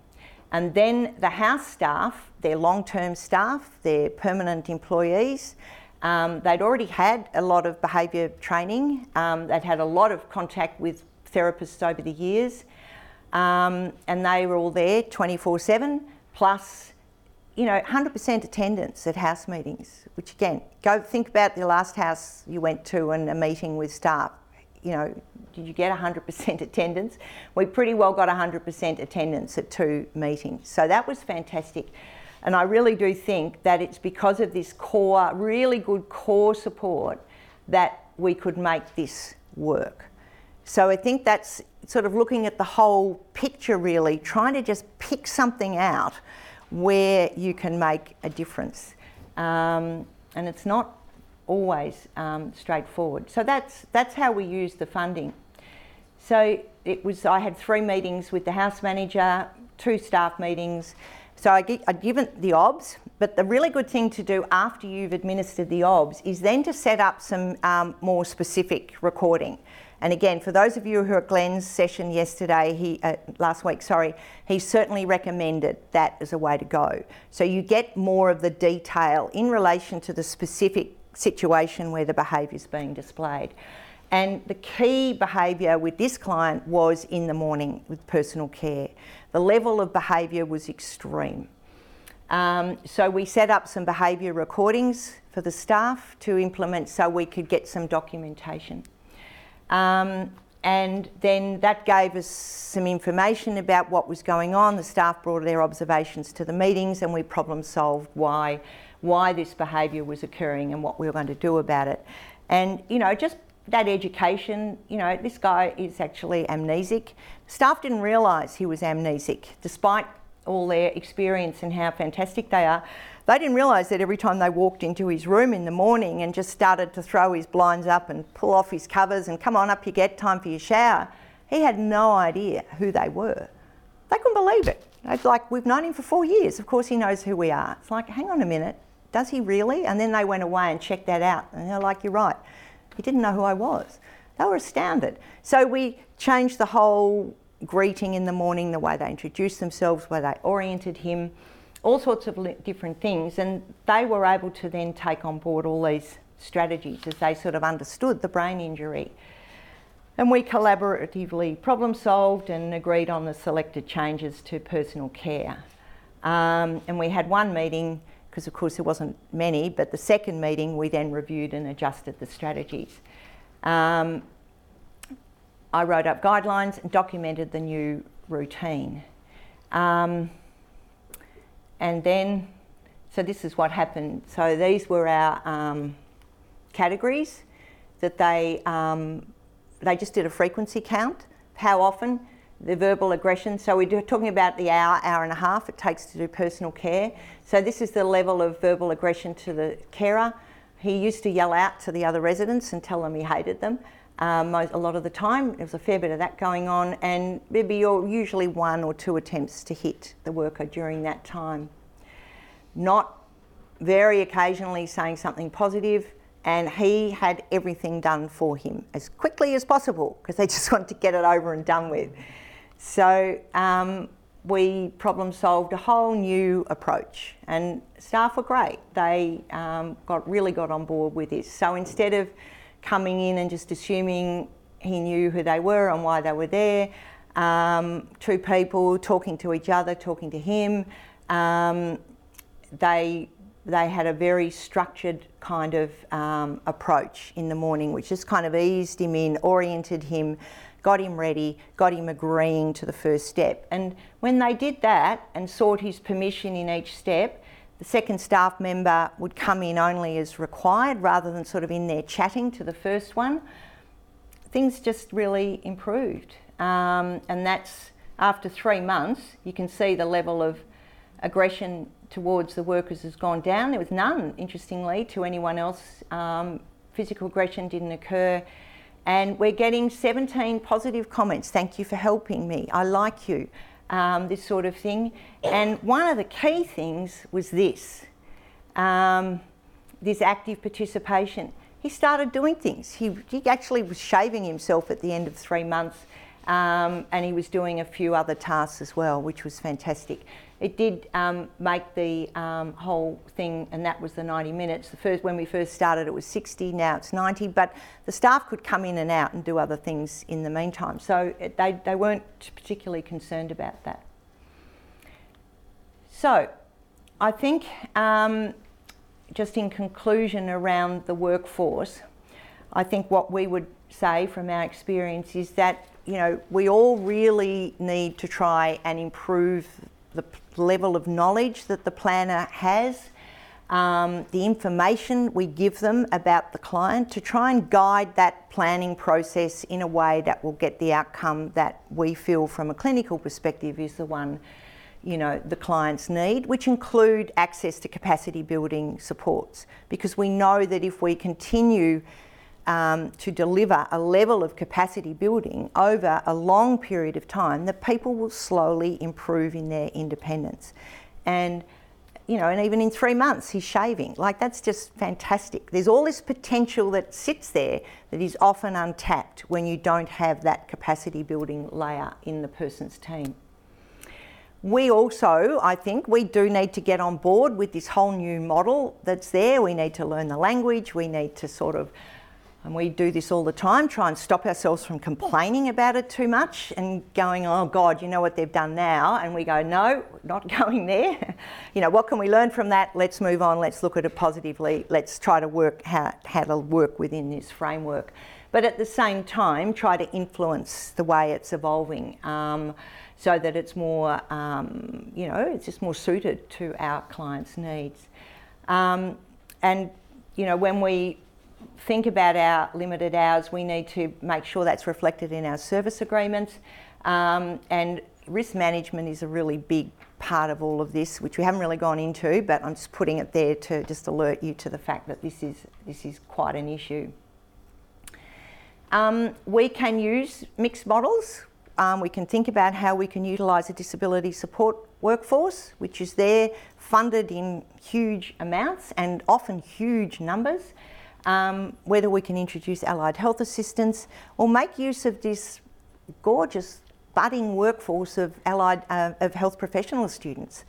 And then the house staff, their long-term staff, their permanent employees, um, they'd already had a lot of behaviour training. Um, they'd had a lot of contact with therapists over the years, um, and they were all there 24/7. Plus, you know, 100% attendance at house meetings. Which again, go think about the last house you went to and a meeting with staff you know, did you get 100% attendance? We pretty well got 100% attendance at two meetings. So that was fantastic. And I really do think that it's because of this core, really good core support, that we could make this work. So I think that's sort of looking at the whole picture, really, trying to just pick something out where you can make a difference. Um, and it's not always um, straightforward. So that's, that's how we use the funding. So it was, I had three meetings with the house manager, two staff meetings. So I get, I'd given the OBS, but the really good thing to do after you've administered the OBS is then to set up some um, more specific recording. And again, for those of you who were at Glenn's session yesterday, he uh, last week, sorry, he certainly recommended that as a way to go. So you get more of the detail in relation to the specific situation where the behaviour is being displayed. And the key behaviour with this client was in the morning with personal care. The level of behaviour was extreme. Um, so we set up some behaviour recordings for the staff to implement so we could get some documentation. Um, and then that gave us some information about what was going on. The staff brought their observations to the meetings and we problem solved why, why this behaviour was occurring and what we were going to do about it. And, you know, just that education, you know, this guy is actually amnesic. Staff didn't realise he was amnesic, despite all their experience and how fantastic they are. They didn't realise that every time they walked into his room in the morning and just started to throw his blinds up and pull off his covers and come on up, you get time for your shower, he had no idea who they were. They couldn't believe it. It's like, we've known him for four years. Of course, he knows who we are. It's like, hang on a minute, does he really? And then they went away and checked that out. And they're like, you're right. He didn't know who I was. They were astounded. So we changed the whole greeting in the morning, the way they introduced themselves, where they oriented him, all sorts of different things. And they were able to then take on board all these strategies as they sort of understood the brain injury. And we collaboratively problem solved and agreed on the selected changes to personal care. Um, and we had one meeting, because of course there wasn't many, but the second meeting we then reviewed and adjusted the strategies. Um, I wrote up guidelines and documented the new routine. Um, and then, so this is what happened. So these were our um, categories that they, um, they just did a frequency count. How often? The verbal aggression. So we're talking about the hour, hour and a half it takes to do personal care. So this is the level of verbal aggression to the carer. He used to yell out to the other residents and tell them he hated them. Um, a lot of the time, there was a fair bit of that going on, and there'd be usually one or two attempts to hit the worker during that time. Not very occasionally saying something positive, and he had everything done for him as quickly as possible because they just wanted to get it over and done with. So um, we problem solved a whole new approach, and staff were great. They um, got really got on board with this. So instead of coming in and just assuming he knew who they were and why they were there. Um, two people talking to each other, talking to him. Um, they they had a very structured kind of um, approach in the morning, which just kind of eased him in, oriented him, got him ready, got him agreeing to the first step. And when they did that and sought his permission in each step, the second staff member would come in only as required rather than sort of in there chatting to the first one. Things just really improved. Um, and that's after three months, you can see the level of aggression towards the workers has gone down. There was none, interestingly, to anyone else. Um, physical aggression didn't occur. And we're getting 17 positive comments. Thank you for helping me. I like you um, this sort of thing. And one of the key things was this um, this active participation. He started doing things. He, he actually was shaving himself at the end of three months. Um, and he was doing a few other tasks as well, which was fantastic. It did um, make the um, whole thing, and that was the 90 minutes. The first, when we first started, it was 60. Now it's 90. But the staff could come in and out and do other things in the meantime, so it, they they weren't particularly concerned about that. So, I think um, just in conclusion around the workforce, I think what we would say from our experience is that you know we all really need to try and improve the level of knowledge that the planner has, um, the information we give them about the client to try and guide that planning process in a way that will get the outcome that we feel from a clinical perspective is the one you know the clients need which include access to capacity building supports. Because we know that if we continue um, to deliver a level of capacity building over a long period of time, that people will slowly improve in their independence. And you know, and even in three months he's shaving. Like that's just fantastic. There's all this potential that sits there that is often untapped when you don't have that capacity building layer in the person's team. We also, I think, we do need to get on board with this whole new model that's there. We need to learn the language. We need to sort of and we do this all the time, try and stop ourselves from complaining about it too much and going, oh God, you know what they've done now? And we go, no, not going there. you know, what can we learn from that? Let's move on, let's look at it positively, let's try to work how, how to work within this framework. But at the same time, try to influence the way it's evolving um, so that it's more, um, you know, it's just more suited to our clients' needs. Um, and, you know, when we think about our limited hours, we need to make sure that's reflected in our service agreements. Um, and risk management is a really big part of all of this, which we haven't really gone into, but I'm just putting it there to just alert you to the fact that this is this is quite an issue. Um, we can use mixed models. Um, we can think about how we can utilise a disability support workforce, which is there funded in huge amounts and often huge numbers um, whether we can introduce allied health assistants or make use of this gorgeous budding workforce of allied uh, of health professional students,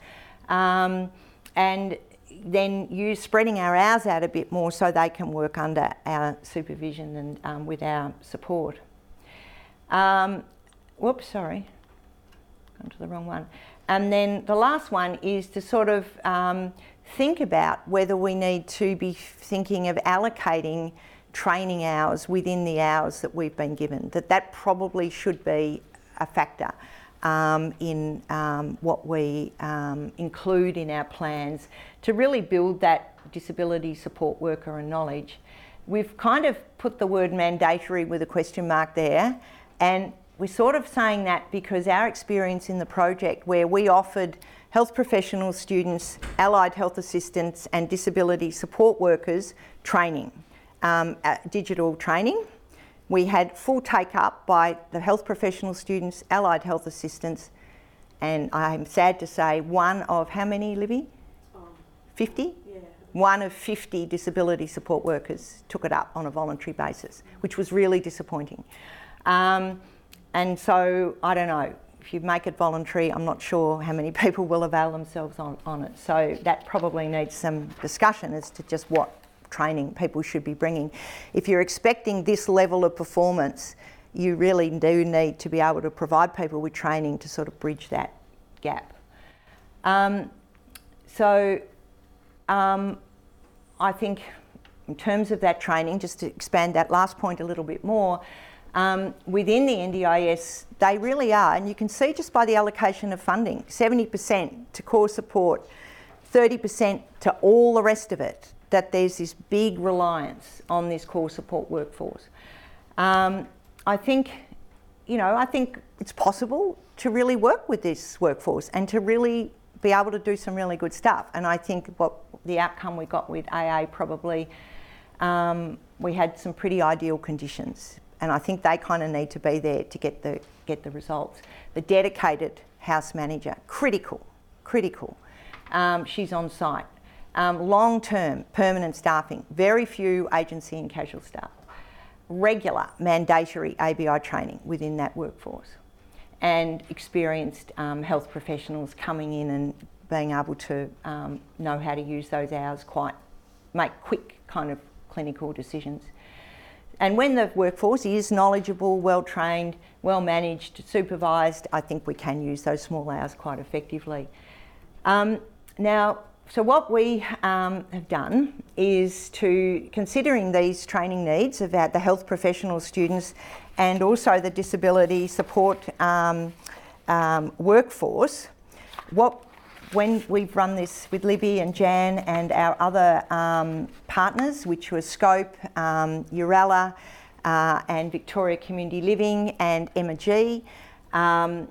um, and then use spreading our hours out a bit more so they can work under our supervision and um, with our support. Um, whoops, sorry, gone to the wrong one. And then the last one is to sort of um, think about whether we need to be thinking of allocating training hours within the hours that we've been given. That that probably should be a factor um, in um, what we um, include in our plans to really build that disability support worker and knowledge. We've kind of put the word mandatory with a question mark there, and we're sort of saying that because our experience in the project, where we offered health professional students, allied health assistants, and disability support workers training, um, digital training. We had full take up by the health professional students, allied health assistants, and I'm sad to say one of how many, Libby? Um, 50? yeah. One of 50 disability support workers took it up on a voluntary basis, which was really disappointing. Um, and so, I don't know, if you make it voluntary, I'm not sure how many people will avail themselves on, on it. So that probably needs some discussion as to just what training people should be bringing. If you're expecting this level of performance, you really do need to be able to provide people with training to sort of bridge that gap. Um, so um, I think in terms of that training, just to expand that last point a little bit more, um, within the NDIS, they really are, and you can see just by the allocation of funding 70% to core support, 30% to all the rest of it, that there's this big reliance on this core support workforce. Um, I think, you know, I think it's possible to really work with this workforce and to really be able to do some really good stuff. And I think what the outcome we got with AA probably, um, we had some pretty ideal conditions and I think they kind of need to be there to get the get the results. The dedicated house manager, critical, critical. Um, she's on site. Um, long term, permanent staffing, very few agency and casual staff. Regular, mandatory ABI training within that workforce. And experienced um, health professionals coming in and being able to um, know how to use those hours quite, make quick kind of clinical decisions. And when the workforce is knowledgeable, well trained, well managed, supervised, I think we can use those small hours quite effectively. Um, now, so what we um, have done is to considering these training needs about the health professional students and also the disability support um, um, workforce. What when we've run this with Libby and Jan and our other um, partners, which were Scope, um, Yooralla, uh, and Victoria Community Living and Emma G. Um,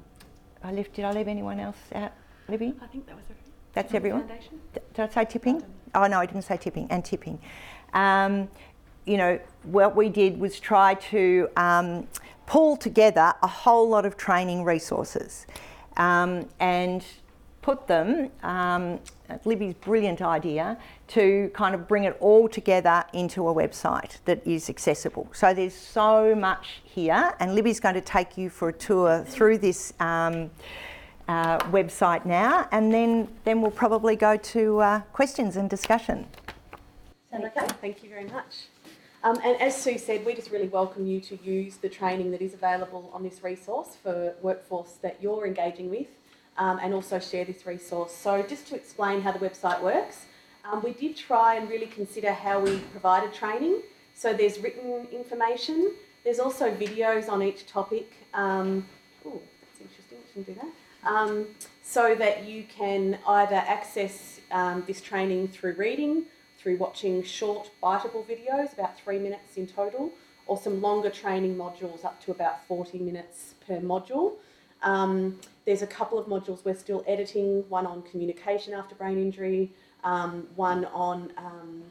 I left, did I leave anyone else out, Libby? I think that was everything. That's everyone? D- Did I say tipping? Oh no, I didn't say tipping, and tipping. Um, you know, what we did was try to um, pull together a whole lot of training resources um, and put them, um, Libby's brilliant idea, to kind of bring it all together into a website that is accessible. So there's so much here, and Libby's going to take you for a tour through this. Um, uh, website now, and then then we'll probably go to uh, questions and discussion. Sound okay? Thank you very much. Um, and as Sue said, we just really welcome you to use the training that is available on this resource for workforce that you're engaging with um, and also share this resource. So just to explain how the website works, um, we did try and really consider how we provided training. So there's written information, there's also videos on each topic. Um, oh, that's interesting, we shouldn't do that. Um, so that you can either access um, this training through reading, through watching short, biteable videos, about three minutes in total, or some longer training modules up to about 40 minutes per module. Um, there's a couple of modules we're still editing, one on communication after brain injury, um, one on um,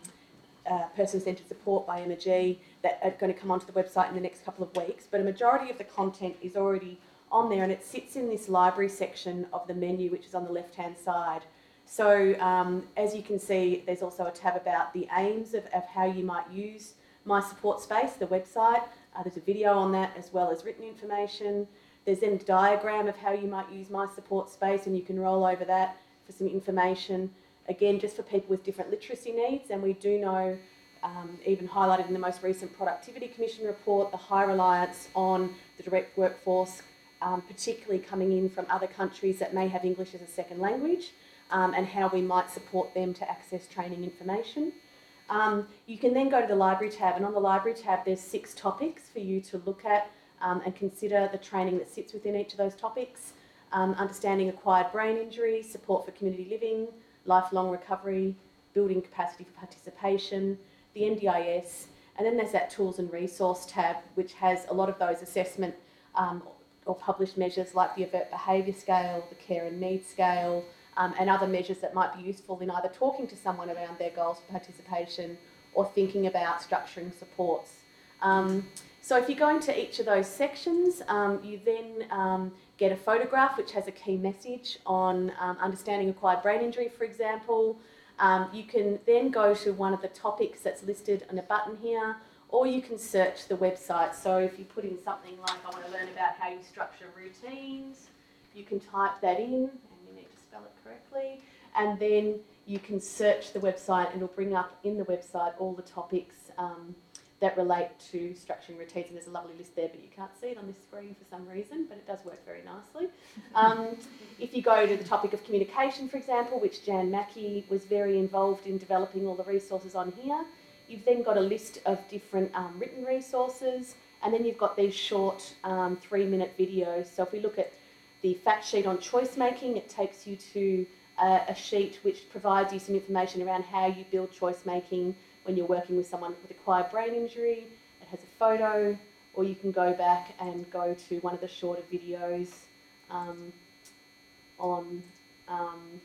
uh, person-centred support by Emma G that are going to come onto the website in the next couple of weeks. But a majority of the content is already on there and it sits in this library section of the menu, which is on the left-hand side. So um, as you can see, there's also a tab about the aims of, of how you might use My Support Space, the website. Uh, there's a video on that as well as written information. There's then a diagram of how you might use My Support Space and you can roll over that for some information. Again, just for people with different literacy needs, and we do know, um, even highlighted in the most recent Productivity Commission report, the high reliance on the direct workforce, um, particularly coming in from other countries that may have English as a second language, um, and how we might support them to access training information. Um, you can then go to the library tab, and on the library tab, there's six topics for you to look at um, and consider the training that sits within each of those topics. Um, understanding acquired brain injury, support for community living, lifelong recovery, building capacity for participation, the NDIS, and then there's that tools and resource tab, which has a lot of those assessment um, or published measures like the overt behaviour scale, the care and need scale, um, and other measures that might be useful in either talking to someone around their goals for participation or thinking about structuring supports. Um, so if you go into each of those sections, um, you then um, get a photograph which has a key message on um, understanding acquired brain injury, for example. Um, you can then go to one of the topics that's listed on a button here, or you can search the website. So if you put in something like, I want to learn about how you structure routines, you can type that in, and you need to spell it correctly, and then you can search the website and it'll bring up in the website all the topics um, that relate to structuring routines. And there's a lovely list there, but you can't see it on this screen for some reason, but it does work very nicely. Um, if you go to the topic of communication, for example, which Jan Mackey was very involved in developing all the resources on here, you've then got a list of different um, written resources, and then you've got these short um, three minute videos. So if we look at the fact sheet on choice making, it takes you to uh, a sheet which provides you some information around how you build choice making when you're working with someone with acquired brain injury. It has a photo, or you can go back and go to one of the shorter videos um, on um,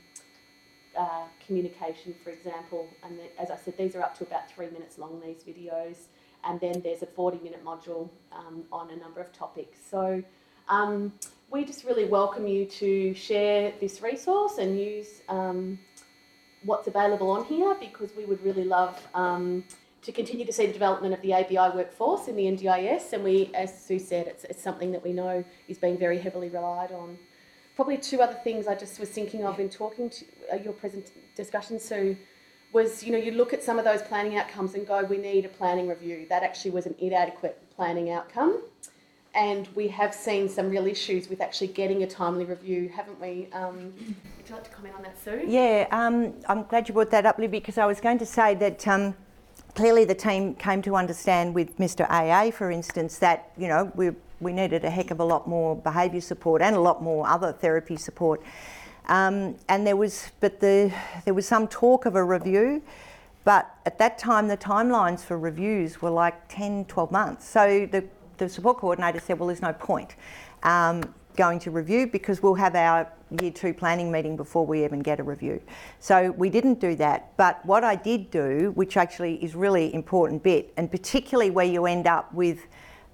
uh, communication, for example. And the, as I said, these are up to about three minutes long, these videos. And then there's a 40 minute module um, on a number of topics. So um, we just really welcome you to share this resource and use um, what's available on here because we would really love um, to continue to see the development of the ABI workforce in the NDIS. And we, as Sue said, it's, it's something that we know is being very heavily relied on. Probably two other things I just was thinking of in talking to uh, your present discussion, Sue, was you know you look at some of those planning outcomes and go, we need a planning review. That actually was an inadequate planning outcome. And we have seen some real issues with actually getting a timely review, haven't we? Um, would you like to comment on that, Sue? Yeah, um, I'm glad you brought that up, Libby, because I was going to say that um, clearly the team came to understand with Mr. AA, for instance, that you know we we needed a heck of a lot more behaviour support and a lot more other therapy support. Um, and there was, but the there was some talk of a review. But at that time, the timelines for reviews were like 10, 12 months. So the the support coordinator said, well, there's no point um, going to review because we'll have our year two planning meeting before we even get a review. So we didn't do that. But what I did do, which actually is really important bit, and particularly where you end up with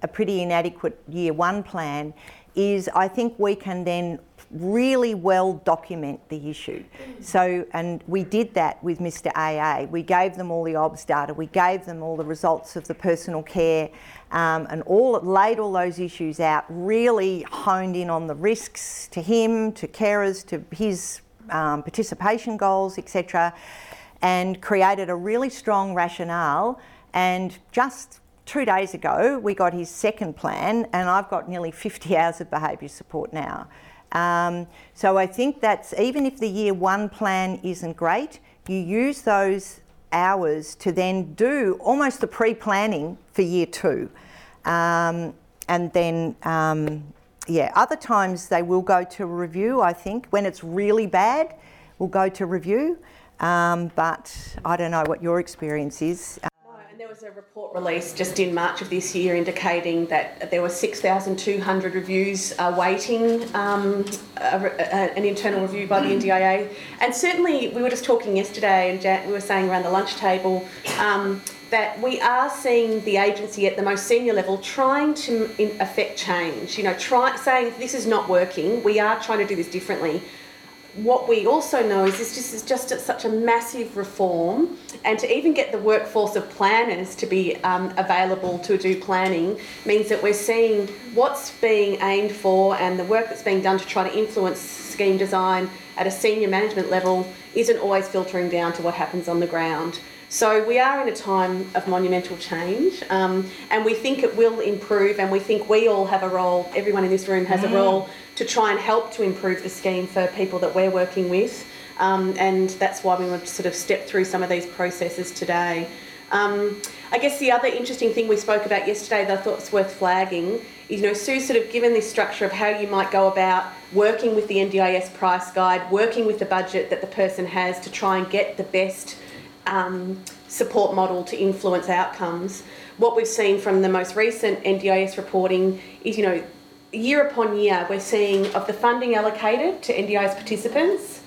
a pretty inadequate year one plan, is I think we can then really well document the issue. So, and we did that with Mr. AA. We gave them all the OBS data, we gave them all the results of the personal care, um, and all laid all those issues out. Really honed in on the risks to him, to carers, to his um, participation goals, etc., and created a really strong rationale. And just two days ago, we got his second plan, and I've got nearly 50 hours of behaviour support now. Um, so I think that's even if the year one plan isn't great, you use those hours to then do almost the pre planning for year two. Um, and then, um, yeah, other times they will go to review, I think. When it's really bad, we'll go to review. Um, but I don't know what your experience is. There was a report released just in March of this year indicating that there were 6,200 reviews awaiting um, a, a, an internal review by the NDIA. And certainly, we were just talking yesterday, and Jan, we were saying around the lunch table um, that we are seeing the agency at the most senior level trying to affect change. You know, try saying this is not working. We are trying to do this differently what we also know is this just is just such a massive reform, and to even get the workforce of planners to be um, available to do planning means that we're seeing what's being aimed for and the work that's being done to try to influence scheme design at a senior management level isn't always filtering down to what happens on the ground. So we are in a time of monumental change, um, and we think it will improve, and we think we all have a role. Everyone in this room has a mm. role to try and help to improve the scheme for people that we're working with, um, and that's why we want to sort of step through some of these processes today. Um, I guess the other interesting thing we spoke about yesterday that I thought was worth flagging is, you know, Sue's sort of given this structure of how you might go about working with the NDIS price guide, working with the budget that the person has to try and get the best um, support model to influence outcomes. What we've seen from the most recent NDIS reporting is, you know, year upon year, we're seeing of the funding allocated to NDIS participants.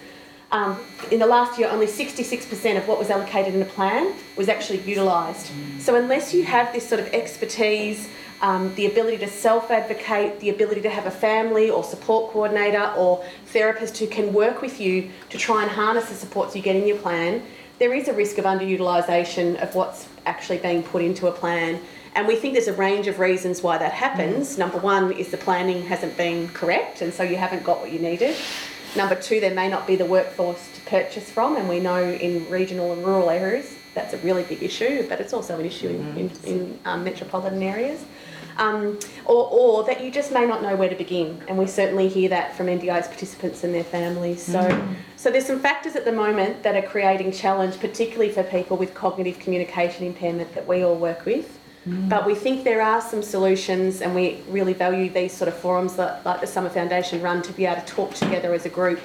Um, in the last year, only 66% of what was allocated in a plan was actually utilised. Mm. So, unless you have this sort of expertise, um, the ability to self advocate, the ability to have a family or support coordinator or therapist who can work with you to try and harness the supports you get in your plan, there is a risk of underutilisation of what's actually being put into a plan. And we think there's a range of reasons why that happens. Mm. Number one is the planning hasn't been correct, and so you haven't got what you needed. Number two, there may not be the workforce to purchase from, and we know in regional and rural areas that's a really big issue, but it's also an issue in, in, mm. in um, metropolitan areas um, or, or that you just may not know where to begin. And we certainly hear that from NDIS participants and their families. So, mm. so there's some factors at the moment that are creating challenge, particularly for people with cognitive communication impairment that we all work with. Mm. But we think there are some solutions, and we really value these sort of forums that, like the Summer Foundation run to be able to talk together as a group.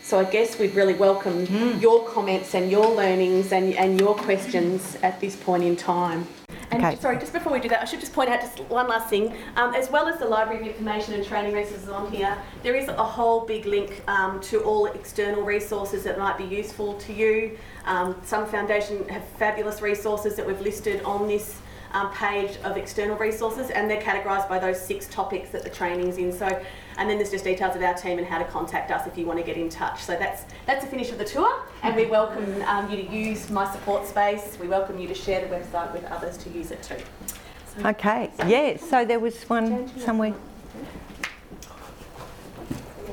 So I guess we'd really welcome mm. your comments and your learnings and, and your questions at this point in time. And okay. sorry, just before we do that, I should just point out just one last thing. Um, as well as the Library of Information and Training Resources on here, there is a whole big link um, to all external resources that might be useful to you. Um, Summer Foundation have fabulous resources that we've listed on this um, page of external resources, and they're categorised by those six topics that the training's in. So, and then there's just details of our team and how to contact us if you want to get in touch. So that's that's the finish of the tour, and we welcome um, you to use my support space. We welcome you to share the website with others to use it too. So, okay. So yeah. So there was one somewhere.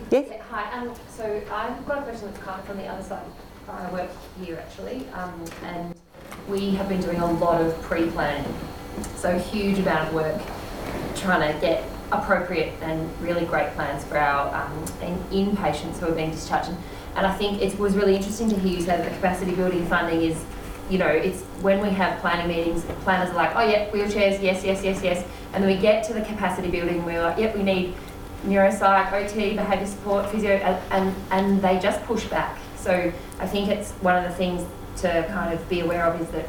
Yes. Hi. Um, so I've got a question that's kind of from the other side. I work here actually, um, and we have been doing a lot of pre-planning. So huge amount of work trying to get appropriate and really great plans for our um, in- inpatients who are being discharged. And, and I think it was really interesting to hear you say that the capacity building funding is, you know, it's when we have planning meetings, planners are like, oh yeah, wheelchairs, yes, yes, yes, yes. And then we get to the capacity building, we're like, yep, we need neuropsych, OT, behaviour support, physio, and, and, and they just push back. So I think it's one of the things to kind of be aware of is that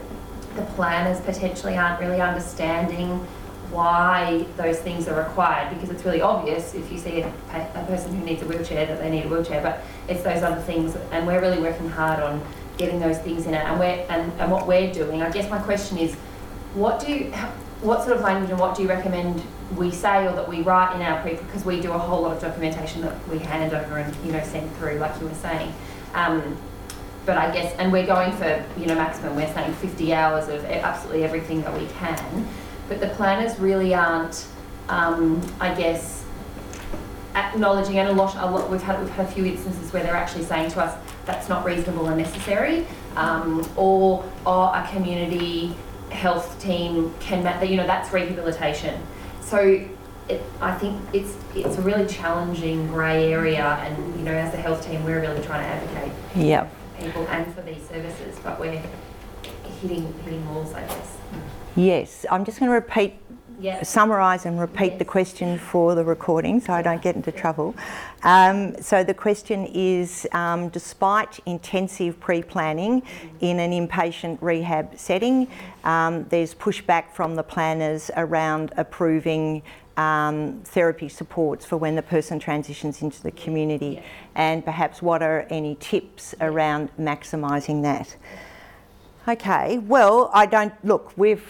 the planners potentially aren't really understanding why those things are required because it's really obvious if you see a, a person who needs a wheelchair that they need a wheelchair, but it's those other things, and we're really working hard on getting those things in it. And we're and, and what we're doing. I guess my question is, what do you, what sort of language and what do you recommend we say or that we write in our pre because we do a whole lot of documentation that we hand over and you know send through, like you were saying. Um, but I guess, and we're going for you know maximum. We're saying 50 hours of absolutely everything that we can but the planners really aren't, um, I guess, acknowledging and a lot, a lot. We've had we've had a few instances where they're actually saying to us that's not reasonable and necessary, um, or or a community health team can that you know that's rehabilitation. So. It, I think it's it's a really challenging grey area, and you know, as a health team, we're really trying to advocate Yep. People and for these services, but we're hitting hitting walls, I guess. Yes, I'm just going to repeat, Yeah. summarise and repeat the question for the recording so I don't get into trouble. Um, so the question is um, despite intensive pre planning in an inpatient rehab setting, um, there's pushback from the planners around approving. Um, therapy supports for when the person transitions into the community, Yeah. and perhaps what are any tips around maximising that? Okay, well, I don't look. We've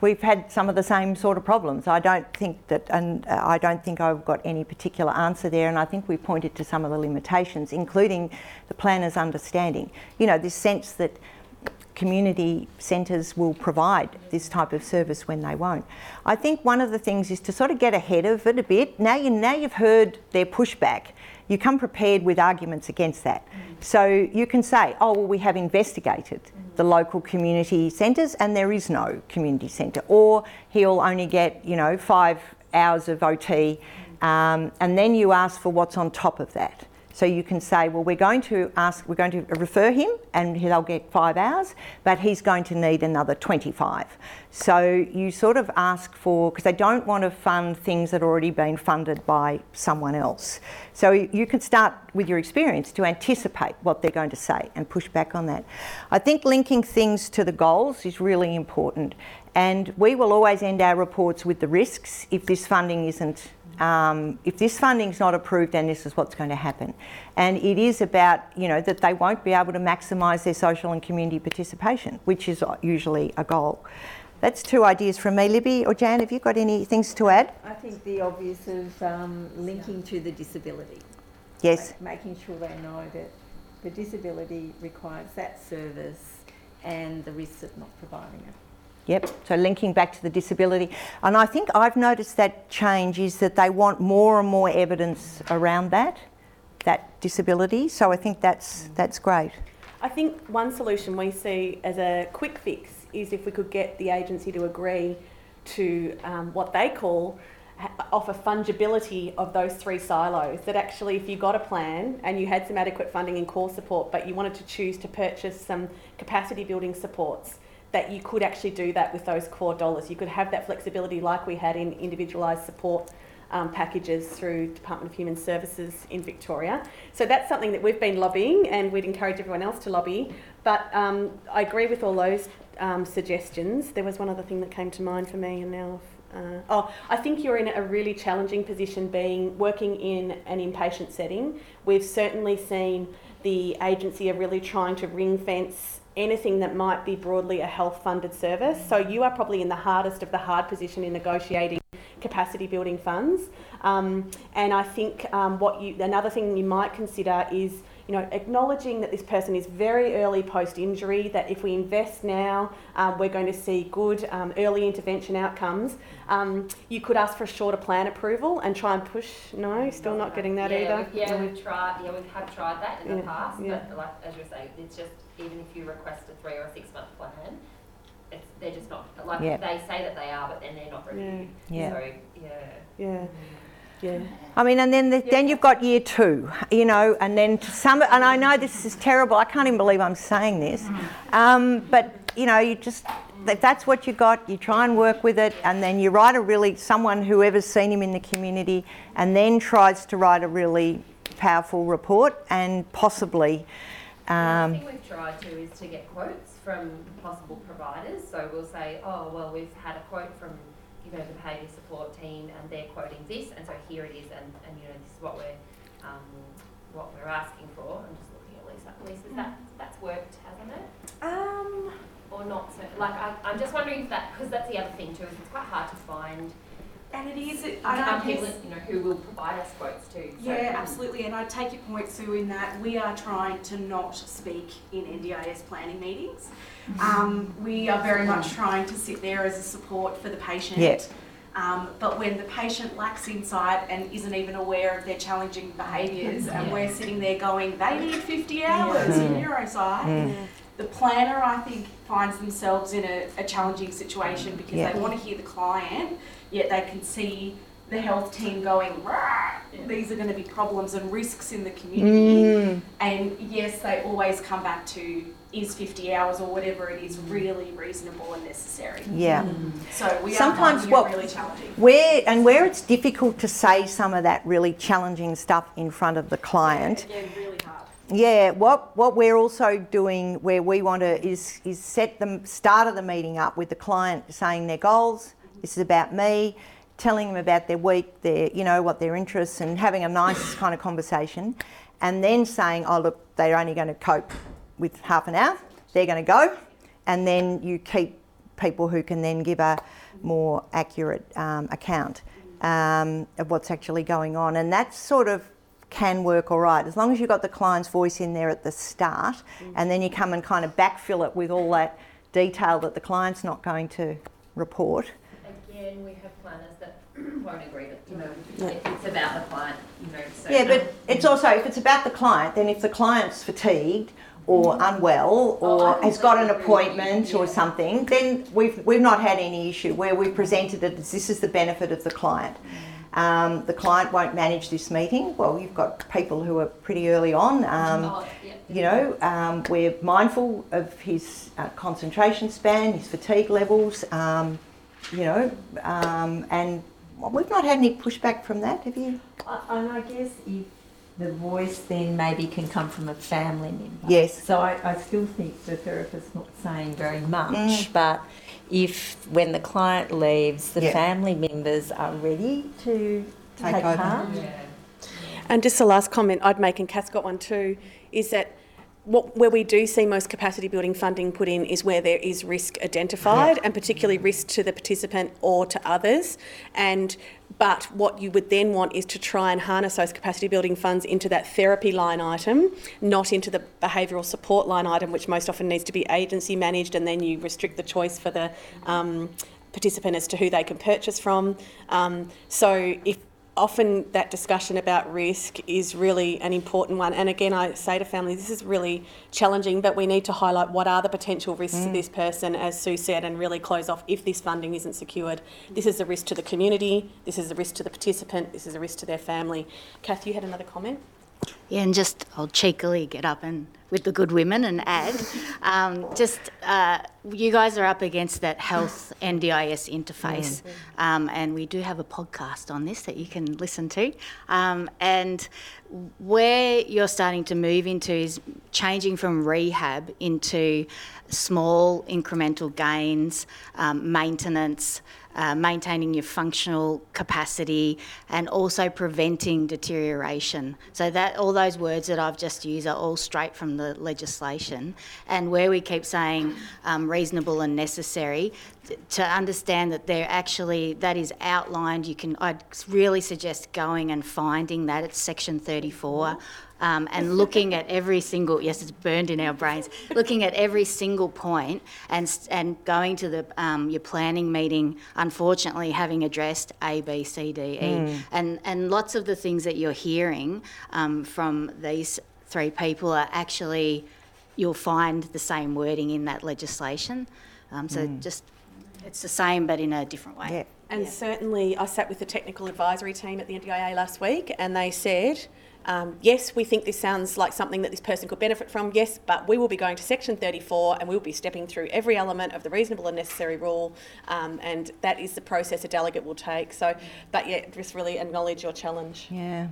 we've had some of the same sort of problems. I don't think that, and uh, I don't think I've got any particular answer there. And I think we pointed to some of the limitations, including the planner's understanding. You know, this sense that community centres will provide this type of service when they won't. I think one of the things is to sort of get ahead of it a bit. Now you now you've heard their pushback. You come prepared with arguments against that. So you can say, oh well, we have investigated the local community centres and there is no community centre, or he'll only get you know five hours of OT, um, and then you ask for what's on top of that. So you can say, well, we're going to ask, we're going to refer him and they'll get five hours, but he's going to need another 25. So you sort of ask for, because they don't want to fund things that are already been funded by someone else. So you can start with your experience to anticipate what they're going to say and push back on that. I think linking things to the goals is really important. And we will always end our reports with the risks if this funding isn't um, if this funding's not approved, then this is what's going to happen. And it is about, you know, that they won't be able to maximise their social and community participation, which is usually a goal. That's two ideas from me. Libby or Jan, have you got any things to add? I think the obvious of um, linking to the disability. Yes. Like making sure they know that the disability requires that service and the risks of not providing it. Yep, so linking back to the disability. And I think I've noticed that change is that they want more and more evidence around that, that disability. So I think that's, that's great. I think one solution we see as a quick fix is if we could get the agency to agree to um, what they call offer fungibility of those three silos. That actually, if you got a plan and you had some adequate funding and core support, but you wanted to choose to purchase some capacity building supports, that you could actually do that with those core dollars. You could have that flexibility like we had in individualised support um, packages through Department of Human Services in Victoria. So that's something that we've been lobbying and we'd encourage everyone else to lobby. But um, I agree with all those um, suggestions. There was one other thing that came to mind for me and now uh, oh, I think you're in a really challenging position being working in an inpatient setting. We've certainly seen the agency are really trying to ring fence anything that might be broadly a health funded service. So you are probably in the hardest of the hard position in negotiating capacity building funds. Um, and I think um, what you another thing you might consider is you know acknowledging that this person is very early post injury. That if we invest now, um, we're going to see good um, early intervention outcomes. Um, you could ask for a shorter plan approval and try and push. No, still not getting that yeah, either. We've, yeah, we've tried. Yeah, we have tried that in the past, yeah. but like as you say, it's just even if you request a three or a six month plan, it's, they're just not, like, Yeah. they say that they are, but then they're not reviewed. Yeah. So, yeah. Yeah. Yeah. I mean, and then the, then you've got year two, you know, and then to some, and I know this is terrible. I can't even believe I'm saying this, um, but you know, you just if that's what you got, you try and work with it, and then you write a really someone whoever's seen him in the community, and then tries to write a really powerful report, and possibly. Um, thing we've tried to is to get quotes from possible providers. So we'll say, oh, well, we've had a quote from, you know, the behaviour support team and they're quoting this, and so here it is, and, and you know, this is what we're, um, what we're asking for. I'm just looking at Lisa. Lisa, that, that's worked, hasn't it? Um. Or not so, like, I, I'm just wondering if that, because that's the other thing too, is it's quite hard to find And it is, it- I people, guess, you know, who will provide us quotes too. So, yeah, absolutely. And I take your point, Sue, in that we are trying to not speak in NDIS planning meetings. Um, we are very much trying to sit there as a support for the patient. Yeah. Um, but when the patient lacks insight and isn't even aware of their challenging behaviours, and Yeah. we're sitting there going, they need 50 hours in neuropsych, the planner, I think, finds themselves in a, a challenging situation because Yeah. they want to hear the client, yet they can see the health team going, "Rah, these are going to be problems and risks in the community. mm, And yes, they always come back to is 50 hours or whatever it is really reasonable and necessary. yeah. So we Sometimes are finding what- really challenging. Where and where it's difficult to say some of that really challenging stuff in front of the client. Yeah, really hard. Yeah, what what we're also doing where we want to is is set the start of the meeting up with the client saying their goals. This is about me, telling them about their week, their you know what their interests, and having a nice kind of conversation, and then saying, oh look, they're only going to cope with half an hour. They're going to go, and then you keep people who can then give a more accurate um, account um, of what's actually going on, and that sort of can work all right as long as you've got the client's voice in there at the start, and then you come and kind of backfill it with all that detail that the client's not going to report. Again, we have planners that won't agree that, you know, if it's about the client, you know, so. Yeah, but it's also if it's about the client, then if the client's fatigued or unwell Oh, or has got an completely agree with you, appointment or yeah. something, then we've we've not had any issue where we presented it as this is the benefit of the client. Um, the client won't manage this meeting. Well, you've got people who are pretty early on. Um, Oh, yeah. you know, um, we're mindful of his uh, concentration span, his fatigue levels, um, you know, um, and we've not had any pushback from that, have you? I- And I guess if the voice then maybe can come from a family member. Yes. So I, I still think the therapist's not saying very much, Mm. but if when the client leaves, the Yeah. family members are ready to Take take, over. part. Yeah. And just the last comment I'd make, and Kath's got one too, is that what, where we do see most capacity building funding put in is where there is risk identified, and particularly risk to the participant or to others. And but what you would then want is to try and harness those capacity building funds into that therapy line item, not into the behavioural support line item, which most often needs to be agency managed, and then you restrict the choice for the um, participant as to who they can purchase from. Um, so if often that discussion about risk is really an important one. And again, I say to families, this is really challenging, but we need to highlight what are the potential risks to mm. this person, as Sue said, and really close off if this funding isn't secured. This is a risk to the community, this is a risk to the participant, this is a risk to their family. Kath, you had another comment? Yeah, and just I'll cheekily get up and with the good women and add, um, just uh, you guys are up against that health NDIS interface, um, and we do have a podcast on this that you can listen to. Um, and where you're starting to move into is changing from rehab into small incremental gains, um, maintenance uh, maintaining your functional capacity, and also preventing deterioration. So that all those words that I've just used are all straight from the legislation. And where we keep saying um, reasonable and necessary, to understand that they're actually that is outlined. You can I'd really suggest going and finding that. It's section 34 um, and looking at every single yes it's burned in our brains looking at every single point and and going to the um, your planning meeting unfortunately having addressed a b c d e and and lots of the things that you're hearing um, from these three people are actually you'll find the same wording in that legislation. Um, so just, it's the same but in a different way. Yeah. And certainly, I sat with the technical advisory team at the NDIA last week, and they said, um, yes, we think this sounds like something that this person could benefit from, yes, but we will be going to section 34 and we'll be stepping through every element of the reasonable and necessary rule, um, and that is the process a delegate will take. So, but yeah, just really acknowledge your challenge. Yeah.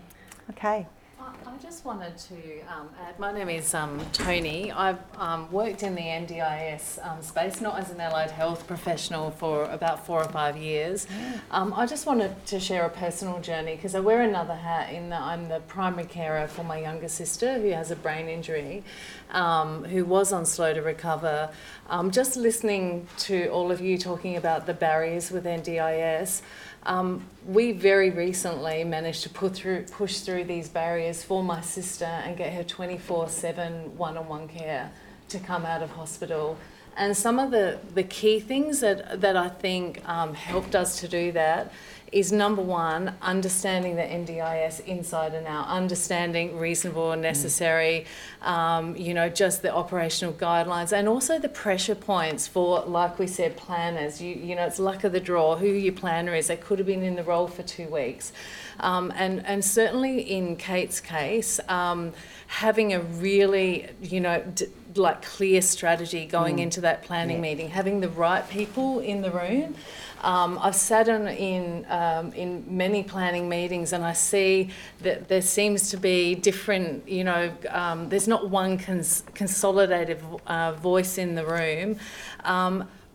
Okay. I I just wanted to um, add, my name is um, Tony. I've um, worked in the NDIS um, space, not as an allied health professional, for about four or five years. Um, I just wanted to share a personal journey because I wear another hat in that I'm the primary carer for my younger sister who has a brain injury, um, who was on slow to recover. Um, just listening to all of you talking about the barriers with NDIS, um, we very recently managed to put through, push through these barriers for my sister and get her 24 7 one on one care to come out of hospital. And some of the, the key things that, that I think um, helped us to do that is number one, understanding the NDIS inside and out, understanding reasonable and necessary, um, you know, just the operational guidelines, and also the pressure points for, like we said, planners. You, you know, it's luck of the draw who your planner is. They could have been in the role for two weeks. Um, and, and certainly in Kate's case, um, having a really, you know, d- like clear strategy going into that planning meeting, having the right people in the room. Um, I've sat in in, um, in many planning meetings, and I see that there seems to be different. You know, um, there's not one cons- consolidated uh, voice in the room.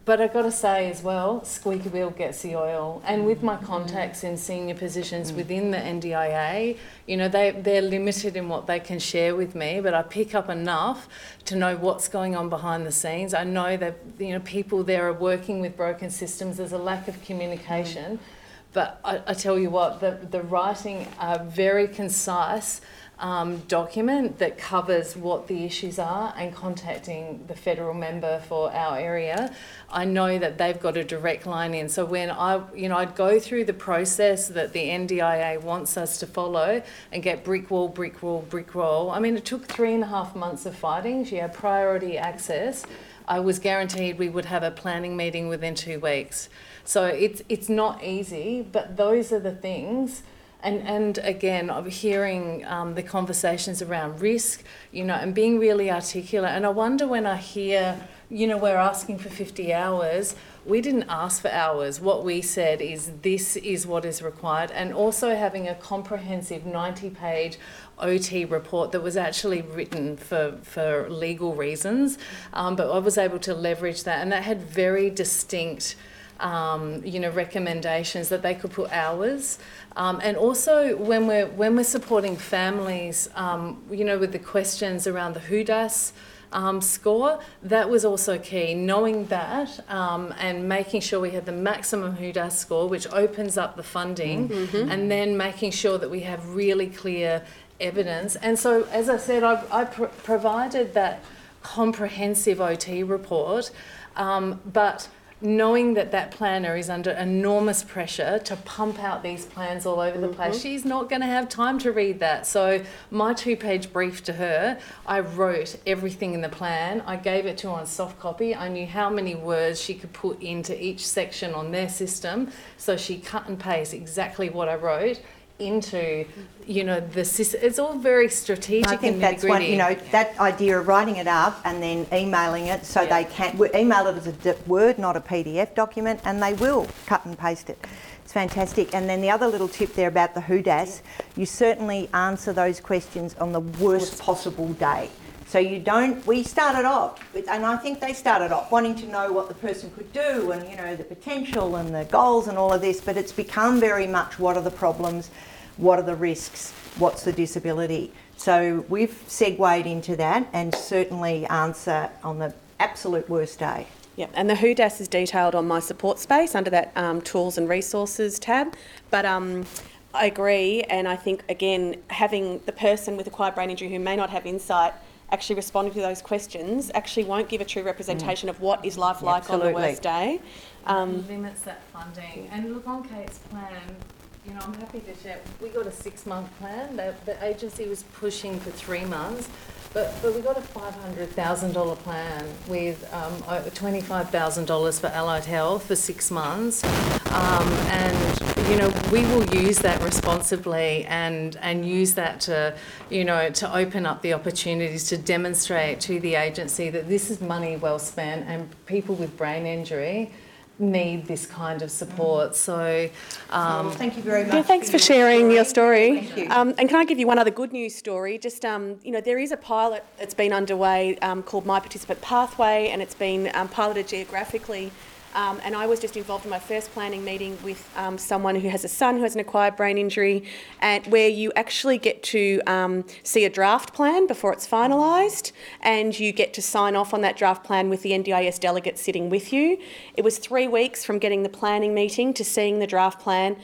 But I've got to say as well, squeaky wheel gets the oil. And with my contacts in senior positions mm. within the NDIA, you know, they, they're limited in what they can share with me, but I pick up enough to know what's going on behind the scenes. I know that, you know, people there are working with broken systems. There's a lack of communication. Mm. But I, I tell you what, the, the writing are very concise um, document that covers what the issues are and contacting the federal member for our area. I know that they've got a direct line in. So when I, you know, I'd go through the process that the NDIA wants us to follow and get brick wall, brick wall, brick wall. I mean, it took three and a half months of fighting. She had priority access. I was guaranteed we would have a planning meeting within two weeks. So it's it's not easy, but those are the things. And and again, I'm hearing um, the conversations around risk, you know, and being really articulate. And I wonder when I hear, you know, we're asking for 50 hours. We didn't ask for hours. What we said is this is what is required, and also having a comprehensive 90-page OT report that was actually written for, for legal reasons, um, but I was able to leverage that, and that had very distinct, um, you know, recommendations that they could put hours, um, and also when we're when we're supporting families, um, you know, with the questions around the HUDAS. Um, score that was also key knowing that um, and making sure we had the maximum HUDAS score which opens up the funding and then making sure that we have really clear evidence. And so, as I said, I, I pr- provided that comprehensive OT report, um, but knowing that that planner is under enormous pressure to pump out these plans all over the place, mm-hmm. she's not going to have time to read that. So, my two page brief to her, I wrote everything in the plan. I gave it to her on soft copy. I knew how many words she could put into each section on their system. So, she cut and paste exactly what I wrote into you know the system it's all very strategic I think and that's one, you know, that idea of writing it up and then emailing it so Yeah. they can we email it as a Word, not a PDF document, and they will cut and paste it. It's fantastic. And then the other little tip there about the HUDAS, you certainly answer those questions on the worst possible day. So you don't. We started off, with, and I think they started off wanting to know what the person could do, and you know the potential and the goals and all of this. But it's become very much what are the problems, what are the risks, what's the disability. So we've segued into that and certainly answer on the absolute worst day. Yep, and the HUDAS is detailed on my support space under that um, tools and resources tab. But um, I agree, and I think again having the person with acquired brain injury who may not have insight actually responding to those questions actually won't give a true representation of what is life like on the Absolutely. worst day. Um, limits that funding. And look on Kate's plan, you know, I'm happy to share. We got a six month plan. The, the agency was pushing for three months, but But, we got a $500,000 plan with um, over $25,000 for allied health for six months. Um, and, you know, we will use that responsibly and, and use that to, you know, to open up the opportunities to demonstrate to the agency that this is money well spent and people with brain injury need this kind of support. So, um, thank you very much. Yeah, thanks for sharing your story. Thank you. Um, and can I give you one other good news story? Just, um, you know, there is a pilot that's been underway um, called My Participant Pathway, and it's been um, piloted geographically. Um, and I was just involved in my first planning meeting with um, someone who has a son who has an acquired brain injury, and where you actually get to um, see a draft plan before it's finalised, and you get to sign off on that draft plan with the NDIS delegate sitting with you. It was three weeks from getting the planning meeting to seeing the draft plan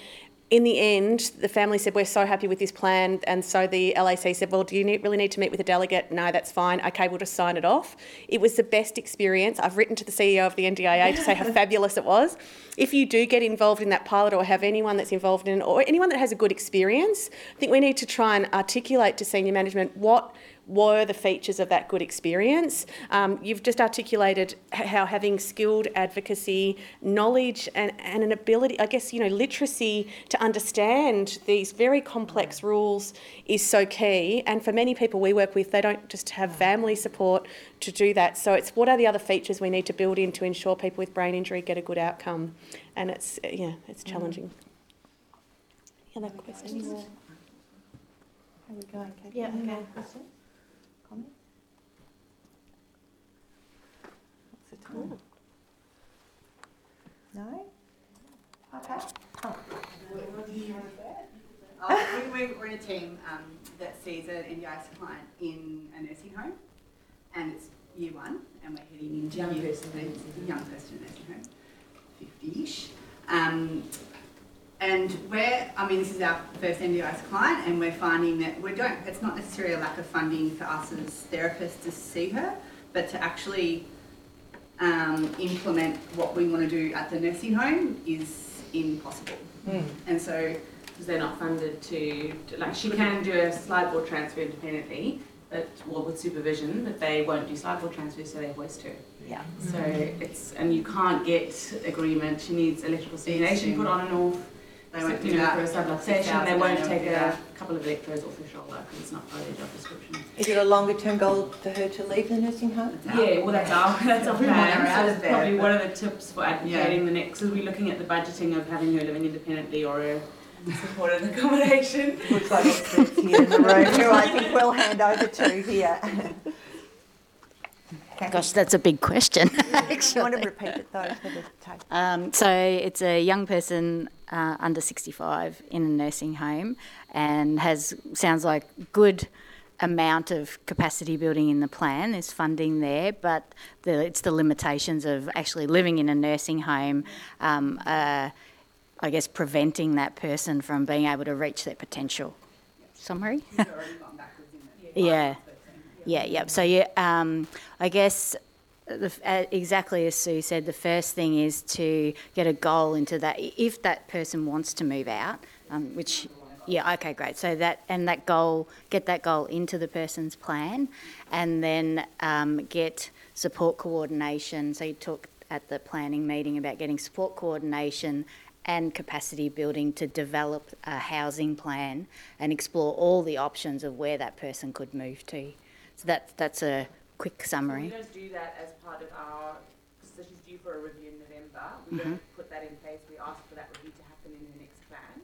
in the end, the family said, We're so happy with this plan. And so the LAC said, Well, do you need, really need to meet with a delegate? No, that's fine. Okay, we'll just sign it off. It was the best experience. I've written to the CEO of the NDIA to say how fabulous it was. If you do get involved in that pilot or have anyone that's involved in it or anyone that has a good experience, I think we need to try and articulate to senior management what were the features of that good experience. Um, you've just articulated how having skilled advocacy, knowledge, and, and an ability, I guess, you know, literacy to understand these very complex rules is so key. And for many people we work with, they don't just have family support to do that. So it's what are the other features we need to build in to ensure people with brain injury get a good outcome? And it's, yeah, it's challenging. Any other questions? How are we going, Kate? Yeah, Any okay. more questions? Comments? What's the time? No? Okay. Oh, Uh, we, we- we're in a team um, that sees an NDIS client in a nursing home, and it's year one, and we're heading into Young year, person in nursing young person in a nursing home, fifty-ish. Um, and we're, I mean, this is our first NDIS client, and we're finding that we don't. It's not necessarily a lack of funding for us as therapists to see her, but to actually um, implement what we want to do at the nursing home is impossible. And so because they're not funded to, to- like, she can do a slide board transfer independently, but, well, with supervision, but they won't do slide board transfers, so they hoist her. Yeah. So it's, and you can't get agreement, she needs electrical stimulation put on and off. They won't do know, that. For a subluxation, they won't take a couple of electrodes off her shoulder, because it's not part of their job description. Is it a longer term goal for her to leave the nursing home? Yeah, well, that's our, that's our We want her plan, so of it's there, probably one of the tips for advocating the next, because we're looking at the budgeting of having her living independently or a supported accommodation. Looks like experts here in the room who I think we'll hand over to here. Gosh, that's a big question, Do you want to repeat it though for the tape? Um, so it's a young person uh, under 65 in a nursing home and has sounds like good amount of capacity building in the plan. There's funding there, but the, it's the limitations of actually living in a nursing home. Um, uh, I guess preventing that person from being able to reach their potential. Summary. She's already gone backwards in the Yeah. Yeah, yeah. So yeah, um, I guess the, uh, exactly as Sue said, the first thing is to get a goal into that. If that person wants to move out, um, which yeah, okay, great. So that and that goal, get that goal into the person's plan, and then um, get support coordination. So you talked at the planning meeting about getting support coordination and capacity building to develop a housing plan and explore all the options of where that person could move to. So that, that's a quick We summary. don't do that as part of our, so she's due for a review in November. We don't put that in place, we ask for that review to happen in her next plan.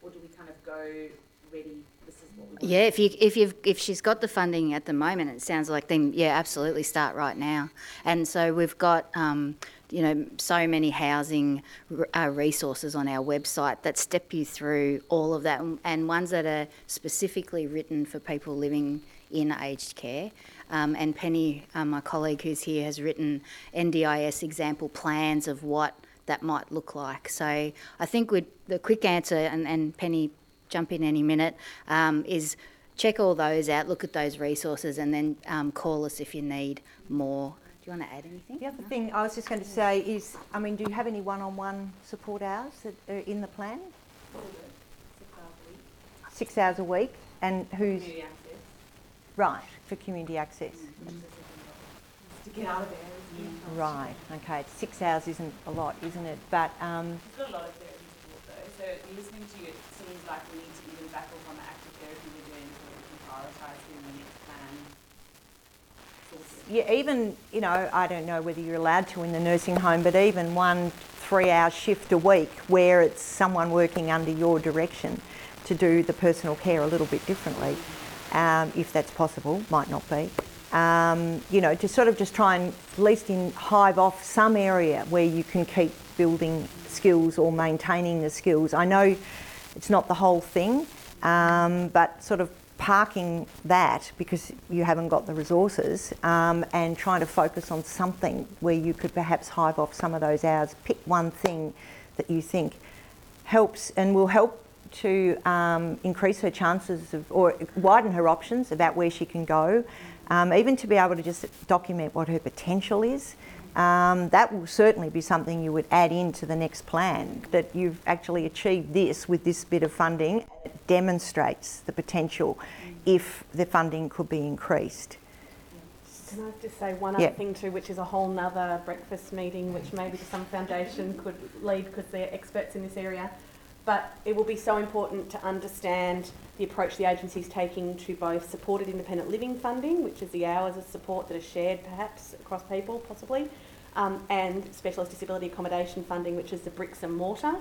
Or do we kind of go, ready, this is what we want? Yeah, if you if you've if she's got the funding at the moment, it sounds like then yeah, absolutely start right now. And so we've got um, you know so many housing uh, resources on our website that step you through all of that, and ones that are specifically written for people living in aged care. Um, and Penny, uh, my colleague who's here, has written NDIS example plans of what that might look like. So I think we'd, the quick answer, and, and Penny, jump in any minute, um, is check all those out, look at those resources, and then um, call us if you need more. Do you want to add anything? The other thing I was just going to say is, I mean, do you have any one-on-one support hours that are in the plan? Six hours a week, and who's Right, for community access. To get out of there. Right, okay. Six hours isn't a lot, isn't it? But um, We've got a lot of therapy support though, so listening to you, it seems like we need to even back off on the active therapy we're doing so we can prioritise the next plan. yeah, even, you know, I don't know whether you're allowed to in the nursing home, but even one three hour shift a week where it's someone working under your direction to do the personal care a little bit differently, um, if that's possible, might not be. Um, you know, to sort of just try and at least in hive off some area where you can keep building skills or maintaining the skills. I know it's not the whole thing, um, but sort of parking that because you haven't got the resources um, and trying to focus on something where you could perhaps hive off some of those hours. Pick one thing that you think helps and will help to um, increase her chances of, or widen her options about where she can go, um, even to be able to just document what her potential is. Um, that will certainly be something you would add into the next plan that you've actually achieved this with this bit of funding. It demonstrates the potential if the funding could be increased. Can I just say one Yeah. other thing too, which is a whole nother breakfast meeting, which maybe Summer Foundation could lead because they're experts in this area. But it will be so important to understand the approach the agency is taking to both supported independent living funding, which is the hours of support that are shared perhaps across people possibly, um, and specialist disability accommodation funding, which is the bricks and mortar.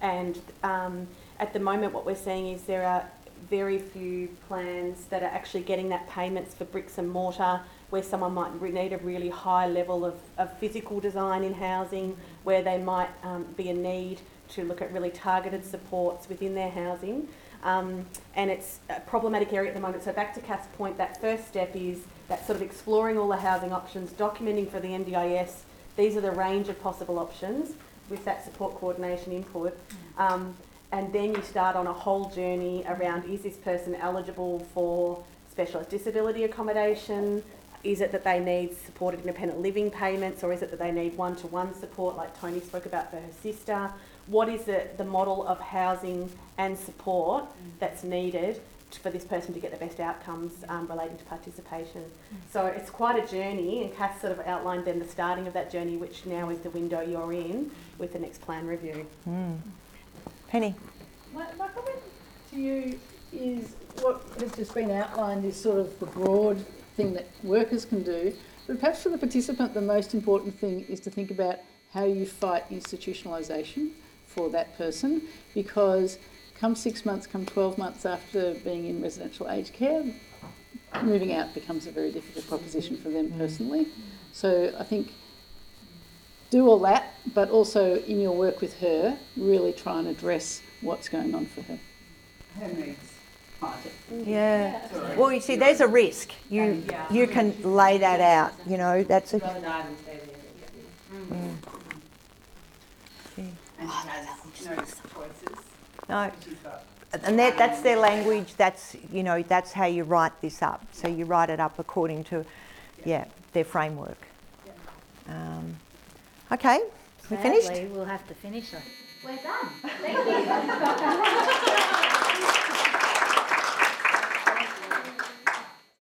And um, at the moment, what we're seeing is there are very few plans that are actually getting that payments for bricks and mortar where someone might need a really high level of, of physical design in housing, where they might um, be a need to look at really targeted supports within their housing. Um, and it's a problematic area at the moment. So back to Kath's point, that first step is that sort of exploring all the housing options, documenting for the NDIS, these are the range of possible options with that support coordination input. Um, and then you start on a whole journey around is this person eligible for specialist disability accommodation? Is it that they need supported independent living payments or is it that they need one to one support like Tony spoke about for her sister? What is the, the model of housing and support mm. that's needed t- for this person to get the best outcomes um, relating to participation? Mm. So it's quite a journey, and Kath sort of outlined then the starting of that journey, which now is the window you're in with the next plan review. Mm. Penny? My, my comment to you is what has just been outlined is sort of the broad thing that workers can do, but perhaps for the participant, the most important thing is to think about how you fight institutionalisation for that person because come six months, come 12 months after being in residential aged care, moving out becomes a very difficult proposition for them personally. So I think do all that, but also in your work with her, really try and address what's going on for her. Her needs. Right. Yeah. Well, you see, there's a risk. You you can lay that out. You know, that's a. Rather die than stay there. Mm. And she has no choices. No, She's got and that, that's their language. That's you know, that's how you write this up. So you write it up according to, yeah, their framework. Um, okay, we finished. Sadly, we'll have to finish it. We're done. Thank you.